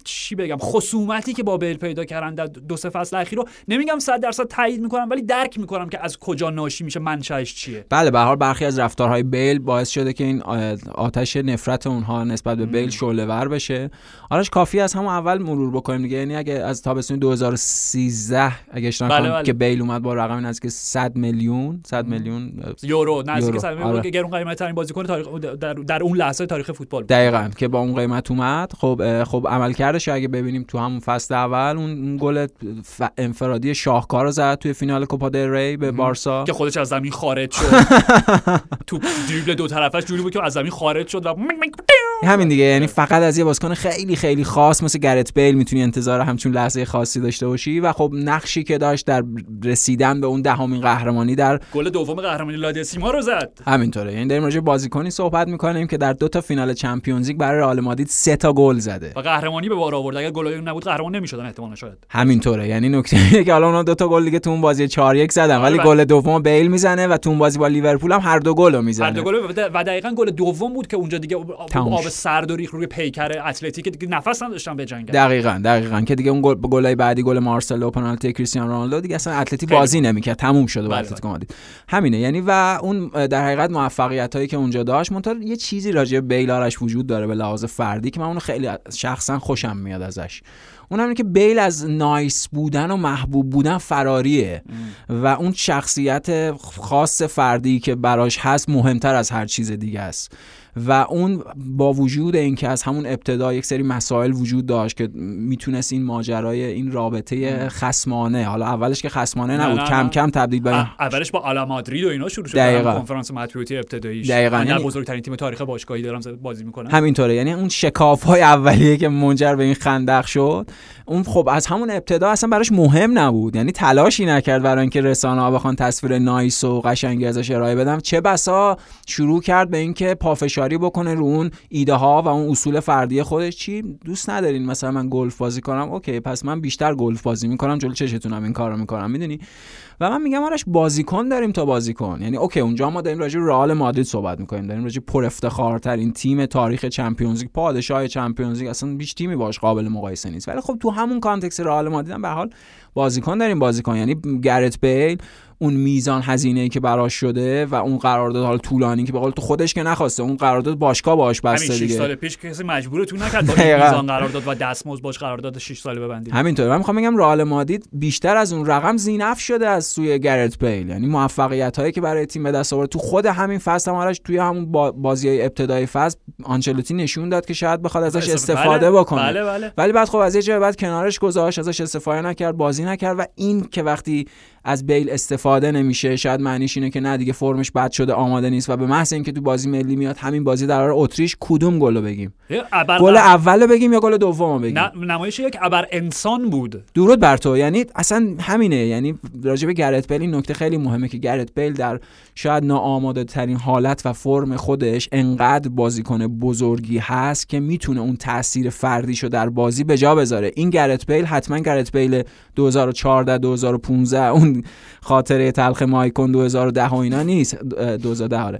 چی بگم خصومتی که با بیل پیدا کردن در دو سه فصل اخیر رو نمیگم صد درصد تایید می‌کنم ولی درک می‌کنم که از کجا ناشی میشه منشأش چیه. بله به حال برخی از رفتارهای بیل باعث شده که این آتش نفرت اونها نسبت به بیل شعله ور بشه. آرش کافی از همون اول مرور بکنیم دیگه یعنی اگه از تابستون 2013 اگه اشتباه بله، بله. که بیل اومد با رقم نزدیک 100 میلیون 100 میلیون یورو نزدیک یورو. 100 میلیون آره. که گرون قیمت ترین بازیکن تاریخ در, در اون لحظه تاریخ فوتبال بود. دقیقا که با اون قیمت اومد خب خب عملکردش اگه ببینیم تو همون فصل اول اون اون گل ف- انفرادی شاهکار رو زد توی فینال کوپا دل ری به بارسا که خودش از زمین خارج شد تو دریبل دو طرفش جوری بود که از زمین خارج شد و همین دیگه یعنی فقط از یه بازیکن خیلی خیلی خاص مثل گرت بیل می‌تونی انتظار همچون لحظه خاصی داشته باشی و خب نقشی که داشت در رسیدن به اون دهمین قهرمانی در گل دوم قهرمانی La Décima رو زد. همینطوره. یعنی داریم راجع بازیکنی صحبت می‌کنیم که در دو تا فینال چمپیونز لیگ برای رئال مادرید سه تا گل زده. و قهرمانی به بار آورد. اگر اون نبود قهرمان نمی‌شدن احتمالاً شاید. همینطوره. یعنی نکته اینه که حالا اونا دو تا گل دیگه تو اون بازی 4 1 زدن ولی آره. گل دوم بیل می‌زنه و تو اون بازی با لیورپول هم هر دو گل رو هر می‌زنه دو گل و- دقیقا گل دوم بود که اونجا دیگه آب. سرد و ریخت روی پیکر اتلتیک دیگه نفس نداشتن به جنگ. دقیقا دقیقا. که دیگه اون گل گلای بعدی گل مارسلو پنالتی کریستیانو رونالدو دیگه اصلا اتلتی خیلی بازی نمی‌کرد. تموم شده بله، اتلتیکو مادرید. همینه. یعنی و اون در حقیقت موفقیت هایی که اونجا داشت منتها یه چیزی راجع به بیل آرش وجود داره به لحاظ فردی که من اونو خیلی شخصا خوشم میاد ازش. اونم اینه که بیل از نایس بودن و محبوب بودن فراریه و اون شخصیت خاص فردی که براش هست مهمتر از هر چیز دیگه است. و اون با وجود اینکه از همون ابتدا یک سری مسائل وجود داشت که می‌تونست این ماجرای این رابطه خسمانه حالا اولش که خسمانه نه، نبود نه، کم نه. کم تبدیل به اولش با آلا مادرید و اینا شروع شد دقیقاً. کنفرانس مطبوعاتی ابتداییش دقیقاً. یعنی- بزرگترین تیم تاریخ باشگاهی دارم بازی می‌کنم همینطوره یعنی اون شکاف های اولیه که منجر به این خندق شد اون خب از همون ابتدا اصلا براش مهم نبود یعنی تلاشی نکرد برای اینکه رسانه ها بخوان تصویر نایس و قشنگی ازش ارائه بدم چه بسا شروع کرد به اینکه پافشاری بکنه رو اون ایده ها و اون اصول فردی خودش چی؟ دوست ندارین مثلا من گلف بازی کنم. OK پس من بیشتر گلف بازی می‌کنم جلو چشتونم این کارو می‌کنم. می‌دونی؟ و من میگم آرش بازیکن داریم تا بازیکن. یعنی OK اونجا ما داریم راجع رئال مادرید صحبت می‌کنیم. داریم راجع پر افتخارترین تیم تاریخ چمپیونز لیگ پادشاه چمپیونز لیگ. اصلا هیچ تیمی باش قابل مقایسه نیست. ولی خب تو همون context رئال مادرید هم به حال بازیکن داریم بازیکن. یعنی گرت بیل اون میزان هزینه ای که براش شده و اون قرارداد حال طولانی که به قول تو خودش که نخواسته اون قرارداد باشگاه باش همین بسته 6 دیگه. سال پیش که کسی مجبور تو نکرد با. میزان قرارداد و دستمزد باش قرارداد 6 ساله ببندید همینطور من می‌خوام بگم رئال مادرید بیشتر از اون رقم زینف شده از سوی گرت بیل. یعنی موفقیت هایی که برای تیم به دست آورد. تو خود همین فصل هم آرش توی همون با بازی های ابتدای فصل آنچلوتی نشون داد که شاید بخواد ازش استفاده بله، بکنه. بله بله. ولی بعد خب از یه جای بعد کنارش گذاشت ازش استفاده نکرد بازی نکرد و این که وقتی از بیل استفاده نمیشه. شاید معنیش اینه که نه دیگه فرمش بد شده آماده نیست. و به محض اینکه تو بازی ملی میاد همین بازی در اتریش کدوم گلو بگیم؟ ابر گل اولو بگیم یا گل دومو بگیم؟ نمایش یک ابر انسان بود. درود بر تو. یعنی اصلا همینه. یعنی راجع به گرت بیل این نکته خیلی مهمه که گرت بیل در شاید ناآماده ترین حالت و فرم خودش انقدر بازیکن بزرگی هست که می‌تونه اون تاثیر فردیشو در بازی به جا بذاره. این گرت بیل حتما گرت بیل 2014 2015 اون خاطره تلخ مایکون 2010 و اینا نیست. اه، 2010 آره.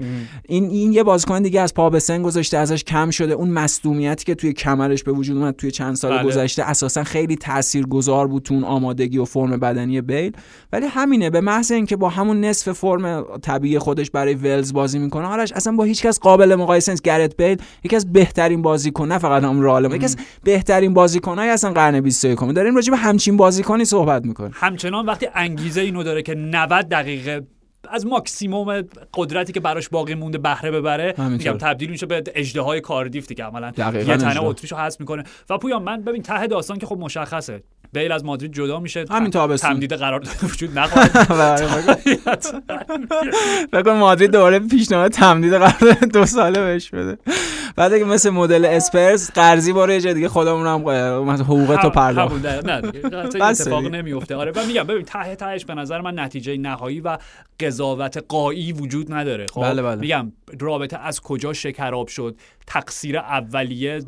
این این یه بازیکن دیگه از پا به سن گذاشته ازش کم شده. اون مصدومیتی که توی کمرش به وجود اومد توی چند سال بله. گذشته اساسا خیلی تاثیرگذار بود تو اون آمادگی و فرم بدنی بیل. ولی همینه به محض اینکه با همون نصف فرم طبیعی خودش برای ولز بازی می‌کنه آرش اصلا با هیچ کس قابل مقایسه نیست. گرت بیل یکی از بهترین بازیکن نه فقط هم رئال یکی از بهترین بازیکنای اصلا قرن 21 داریم راجع به همچین بازیکنی صحبت می‌کنیم. همچنان وقتی انگیزه اینو داره که 90 دقیقه از ماکسیموم قدرتی که براش باقی مونده بهره ببره. میگم تبدیل میشه به اژدهای کاردیف دیگه عملا یه تنه. اتریشو حذف می‌کنه و پویان من ببین ته داستان که خب مشخصه بیل از مادرید جدا میشه همین تابستون. تمدید قرارداد وجود نخواهد فکر کن مادرید دوباره پیشنهاد تمدید قرارداد دو ساله بهش بده بعد اگه مثل مدل اسپرز قرضی باره جای دیگه خودمون هم مثلا حقوق تو پرداخت نه دیگه. اتفاق. نمیفته آره و میگم ببین ته تهش به نظر من نتیجه نهایی و قضاوت قایی وجود نداره خب بله، بله. میگم رابطه از کجا شکراب شد تقصیر اولیه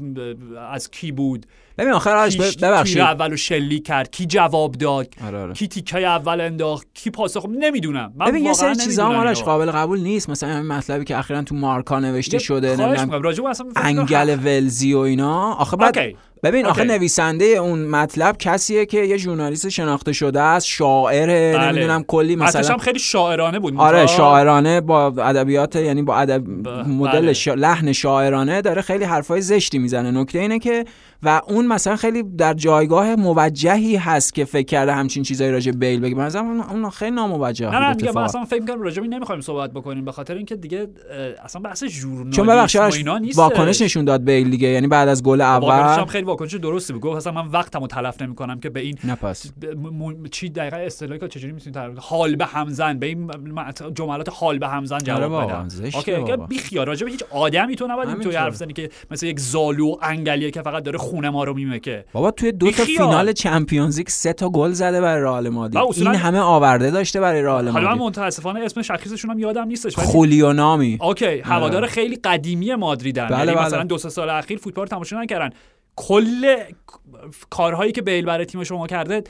از کی بود ببین آخر آرش ببخشید. اولو شلی کرد کی جواب داد آره آره. کی تیکه اول انداخت کی پاسخ نمی‌دونم. من ببین یه سری چیزا آرش. قابل قبول نیست. مثلا همین مطلبی که اخیرا تو مارکا نوشته شده نمی‌دونم انگل ولزی و اینا. آخه بعد ببین آخه. نویسنده اون مطلب کسیه که یه ژورنالیست شناخته شده است شاعره بله. نمی‌دونم کلی مثلا هم خیلی شاعرانه بود آره شاعرانه با ادبیات یعنی با ادب مدل بله. شا... لحن شاعرانه داره خیلی حرفای زشتی می‌زنه نکته اینه که و اون مثلا خیلی در جایگاه موجهی هست که فکر کرده همچین چیزایی راجع بیل بگه مثلا اون خیلی ناموجه نه نه میگم من. اصلا فکر می‌کنم راجع نمی‌خوایم صحبت بکنیم به خاطر اینکه دیگه اصلا بحث ژورنالیسم چون ببخشید اینا نیست واکنش نشون داد بیل دیگه یعنی بعد از گل اول خیلی واکنش درستی بود. گفت اصلا من وقتمو تلف نمی‌کنم که به این نه پس. ب- م- م- چی دقیقا اصطلاحی که چجوری می‌تونید تعریف؟ حال به همزن. به این جملات حال به همزن آره جواب بدم اوکی. بی خیال راجع به هیچ آدمی تو نباید همینطوره. حرف بزنی که مثل یک زالو انگلیه که فقط داره خونه ما رو میمکه. بابا توی دو تا. فینال چمپیونز لیگ سه تا گل زده برای رئال مادرید این همه آورده داشته برای رئال حالا من مادرید متاسفانه اسم شخصشون هم یادم نیستش ولی خولیو نامی اوکی هوادار خیلی قدیمی مادریدن. بله، یعنی بله. مثلا دو سه سال اخیر فوتبال تماشا نکردن. کل کارهایی که بیل برای تیم شما کرده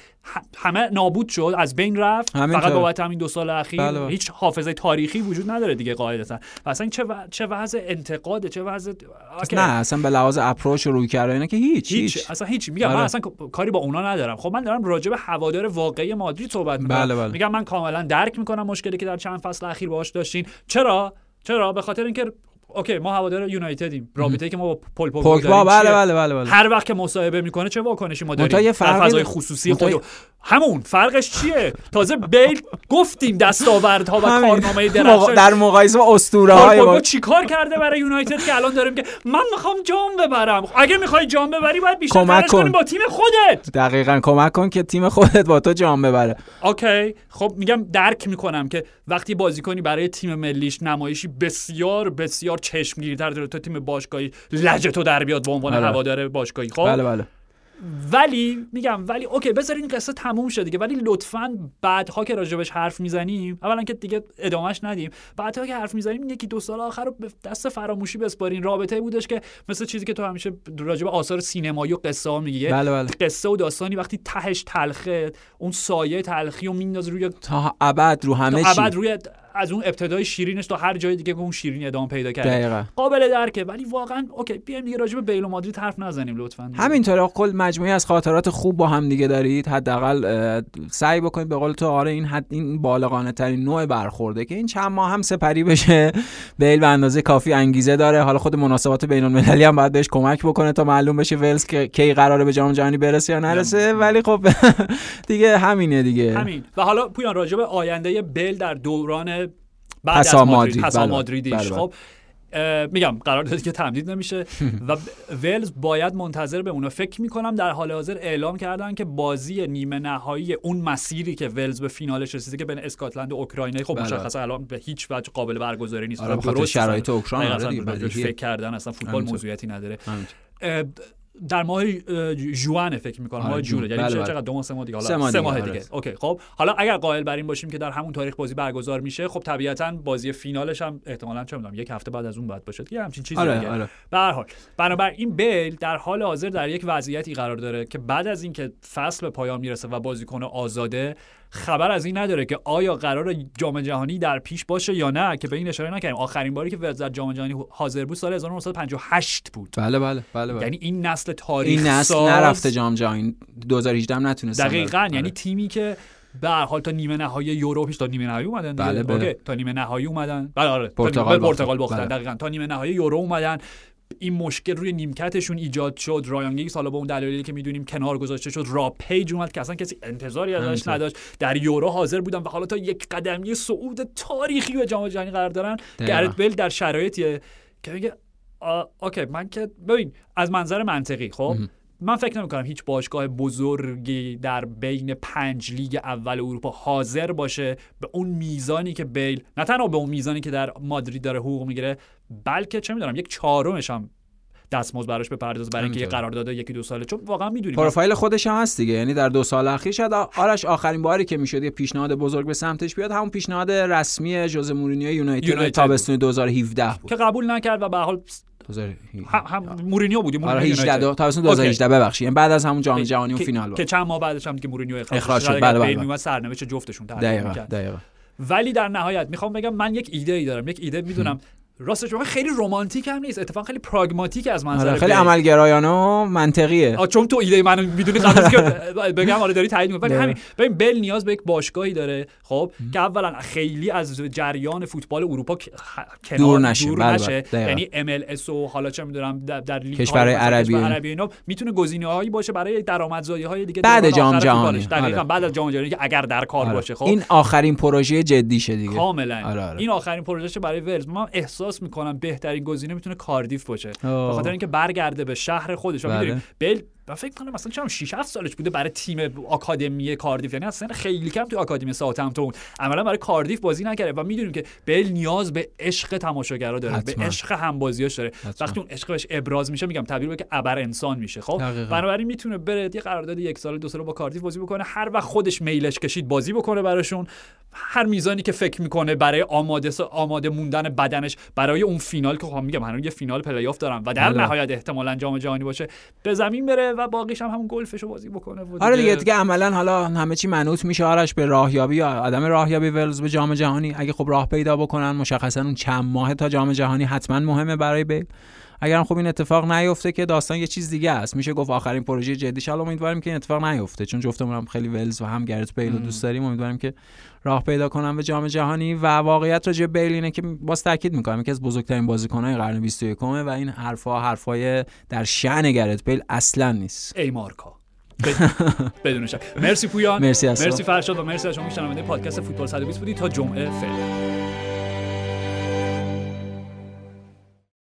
همه نابود شد از بین رفت. فقط بابت همین دو سال اخیر بله، بله. هیچ حافظه تاریخی وجود نداره دیگه قاعدتا و اصلا چه و... چه وضع انتقاده چه وضع اوکی. نه اصلا به لحاظ approach رویکرد اینا که هیچ هیچ هیچ اصلا هیچ میگم من آره. اصلا کاری با اونا ندارم خب من دارم راجع به هوادار واقعی مادرید صحبت می‌کنم بله، بله. میگم من کاملا درک می‌کنم مشکلی که در چند فصل اخیر باهاش داشتین چرا چرا به خاطر اینکه اوکی ما هوادار یونایتدیم. رابطه‌ای که ما با پل پوگبا بله؟ بله بله بله. هر وقت که مصاحبه می‌کنه چه واکنشی ما داریم؟ یه در فضای خصوصی خودو. همون فرقش چیه؟ تازه بیل گفتیم دستاوردها و. کارنامه درخشان در مقایسه با اسطوره های چیکار کرده برای یونایتد که الان داریم که من می‌خوام جام ببرم. اگه می‌خوای جام ببری باید بیشتر کمک کن. با تیم خودت. دقیقا کمک کن که تیم خودت با تو جام ببره. اوکی. خب میگم درک می‌کنم که وقتی بازی کنی برای تیم ملیش نمایشی بسیار بسیار چشمگیرتر داره تا تیم باشگاهی لجت در بیاد به عنوان آره. هوادار باشگاهی خب؟ بله بله. ولی میگم ولی اوکی بذار این قصه تموم شه دیگه. ولی لطفا بعدها که راجبش حرف می‌زنیم اولا که دیگه ادامش ندیم بعدها که حرف می‌زنیم یکی دو سال آخر رو به دست فراموشی بسپارین. رابطه بودش که مثل چیزی که تو همیشه راجب آثار سینمایی و قصه ها میگی. بله بله. قصه و داستانی وقتی تهش تلخه اون سایه تلخی و میندازه روی تا ابد رو همه تا چی. ابد روی از اون ابتدای شیرینش تا هر جای دیگه که اون شیرین ادامه پیدا کرده. قابل درکه. ولی واقعا اوکی بیایم دیگه راجع به بیل و مادرید حرف نزنیم لطفا. همینطوره. کل مجموعی از خاطرات خوب با هم دیگه دارید. حداقل سعی بکنید به قول تو آره این حد این بالغانه ترین نوع برخورده که این چند ماه هم سپری بشه. بیل به اندازه کافی انگیزه داره. حالا خود مناسبات بین المللی هم باید بهش کمک بکنه تا معلوم بشه ولز که کی قراره به جام جهانی برسه یا نرسه. ولی خب دیگه همینه دیگه. همین. و حالا پویان راجع به آینده بیل در دوران بعد از پسا مادرید مادرید، پسا بله، مادریدیش بله، بله. خب میگم قرار داده که تمدید نمیشه و ولز باید منتظر بمونه فکر می‌کنم در حال حاضر اعلام کردن که بازی نیمه نهایی اون مسیری که ولز به فینالش رسیده که بین اسکاتلند و اوکراین خب. مشخصا الان به هیچ وجه قابل برگزاری نیست آره، به درست شرایط اوکراین، آره. فکر کردن اصلا فوتبال. موضوعیتی نداره در ماه اه، ژوئن فکر می‌کنم آره، ماه جون. یعنی بله، بله. چقدر دو ماه سه ماه دیگه. حالا سه ماه دیگه، ماه آره. دیگه. اوکی خب. حالا اگر قائل بر این باشیم که در همون تاریخ بازی برگزار میشه خب طبیعتا بازی فینالش هم احتمالاً چه می‌دونم یک هفته بعد از اون باید باشه یه همچین چیزی آره دیگه. آره. به هر حال. بنابراین بیل در حال حاضر در یک وضعیتی قرار داره که بعد از اینکه فصل به پایان می‌رسه و بازیکن آزاده خبر از این نداره که آیا قرار جام جهانی در پیش باشه یا نه که به این اشاره نکردیم آخرین باری که در جام جهانی حاضر بود سال 1958 بود بله بله بله, بله. یعنی این نسل تاریخ این نسل ساز نرفته جام جهانی 2018 هم نتونستن دقیقا. یعنی آره. تیمی که به هر حال تا نیمه نهایی یورو پیش تا نیمه نهایی اومدن. بله، بله. تا نیمه نهایی اومدن بله آره پرتغال باختن. باختن بله. دقیقا تا نیمه نهایی یورو اومدن این مشکل روی نیمکتشون ایجاد شد. رایان گیگز حالا با اون دلایلی که می‌دونیم کنار گذاشته شد راب پیج اومد که اصلا کسی انتظاری ازش. نداشت. در یورو حاضر بودن و حالا تا یک قدمی صعود تاریخی به جام جهانی قرار دارن. گرت بیل در شرایطیه که میگه اوکی من که ببین از منظر منطقی خب؟ من فکر نمی کنم هیچ باشگاه بزرگی در بین پنج لیگ اول اروپا حاضر باشه به اون میزانی که بیل نه تنها به اون میزانی که در مادرید داره حقوق می‌گیره بلکه چه می‌دونم یک چهارمش هم دستمزد براش بپردازه برای اینکه یه همینطور. قرارداد یکی دو ساله. چون واقعا می‌دونیم پروفایل خودش هم هست دیگه یعنی در دو سال اخیر شاید آرش آخرین باری که می‌شد یه پیشنهاد بزرگ به سمتش بیاد همون پیشنهاد رسمی ژوزه مورینیو یونایتد تابستون 2017 بود. که قبول نکرد و به حال 2017 هم, مورینیو بود آره مورینیو 18 یونایتد. دو تابستون 2018 ببخشید. یعنی بعد از همون جام جهانی و فینال بود. که چند ماه بعدش هم که مورینیو اخراج, شد. بله، بله، سرنوشت جفتشون تغییر دقیقاً. دقیقاً. ولی در نهایت می‌خوام بگم من یک ایده ای دارم. یک ایده می‌دونم راستش بخوای خیلی رمانتیک هم نیست اتفاقا خیلی پراگماتیک از منظر آره خیلی. عملگرایانه و منطقیه آه، چون تو ایده منو می‌دونی قبل از که بگم آره داری تایید می‌کنی ولی نه. همین ببین بل نیاز به یک باشگاهی داره خب که اولا خیلی از جریان فوتبال اروپا کنار دور نشه. دور بله، نشه بله. یعنی MLS و حالا چه می‌دونم در, لیگ کشورهای عربی. عربی اینا می‌تونه گزینه‌هایی باشه برای درآمدزایی های دیگه بعد جام جهانی. دقیقاً آره. بعد از جام جهانی که اگر در کار آره. باشه خب این آخرین پروژه جدیشه دیگه کاملا آره، آره. این آخرین پروژهش برای ولز من احساس می‌کنم بهترین گزینه می‌تونه کاردیف باشه به. خاطر اینکه برگرده به شهر خودش و بله. بل من فکر کنم مثلا چون 6 7 سالش بوده برای تیم آکادمی کاردیف یعنی اصلا خیلی کم تو آکادمی ساوثهمپتون عملا برای کاردیف بازی نکرده و می‌دونیم که بل نیاز به عشق تماشاگرا داره حتما. به عشق همبازیاش داره حتما. وقتی اون عشق بهش ابراز میشه میگم تبدیل به که ابر انسان میشه خب. بنابراین می‌تونه بره یه قرارداد یک سال دو سال با کاردیف بازی بکنه هر وقت خودش میلش کشید بازی بکنه براشون هر میزانی که فکر می‌کنه برای آماده آماده موندن بدنش برای اون فینال که خب میگم هنوز یه فینال پلی آف دارن و در بله. نهایت احتمالاً جام جهانی باشه به زمین بره و باقیش هم همون گلفشو بازی بکنه و آره دیگه دیگه. عملا حالا همه چی منوط میشه. آرش به راهیابی یا عدم راهیابی ولز به جام جهانی. اگه خب راه پیدا بکنن مشخصا اون چند ماه تا جام جهانی حتما مهمه برای بیل. اگرم خب این اتفاق نیفته که داستان یه چیز دیگه است. میشه گفت آخرین پروژه جدیش حالا امیدواریم که این اتفاق نیفته. چون جفتمون هم خیلی ولز و هم گرت بیل رو دوست داریم. امیدواریم که راه پیدا کنن به جام جهانی. و واقعیت راجع بیل اینه که باز تاکید می‌کنم. یکی از بزرگترین بازیکن‌های قرن 21 و این حرفا حرفای در شأن گرت بیل اصلا نیست. ای مارکا. بدون شک. مرسی پویان. مرسی مرسی فرشاد و مرسی از شما شنونده پادکست فوتبال 120 بودی تا جمعه فعلا.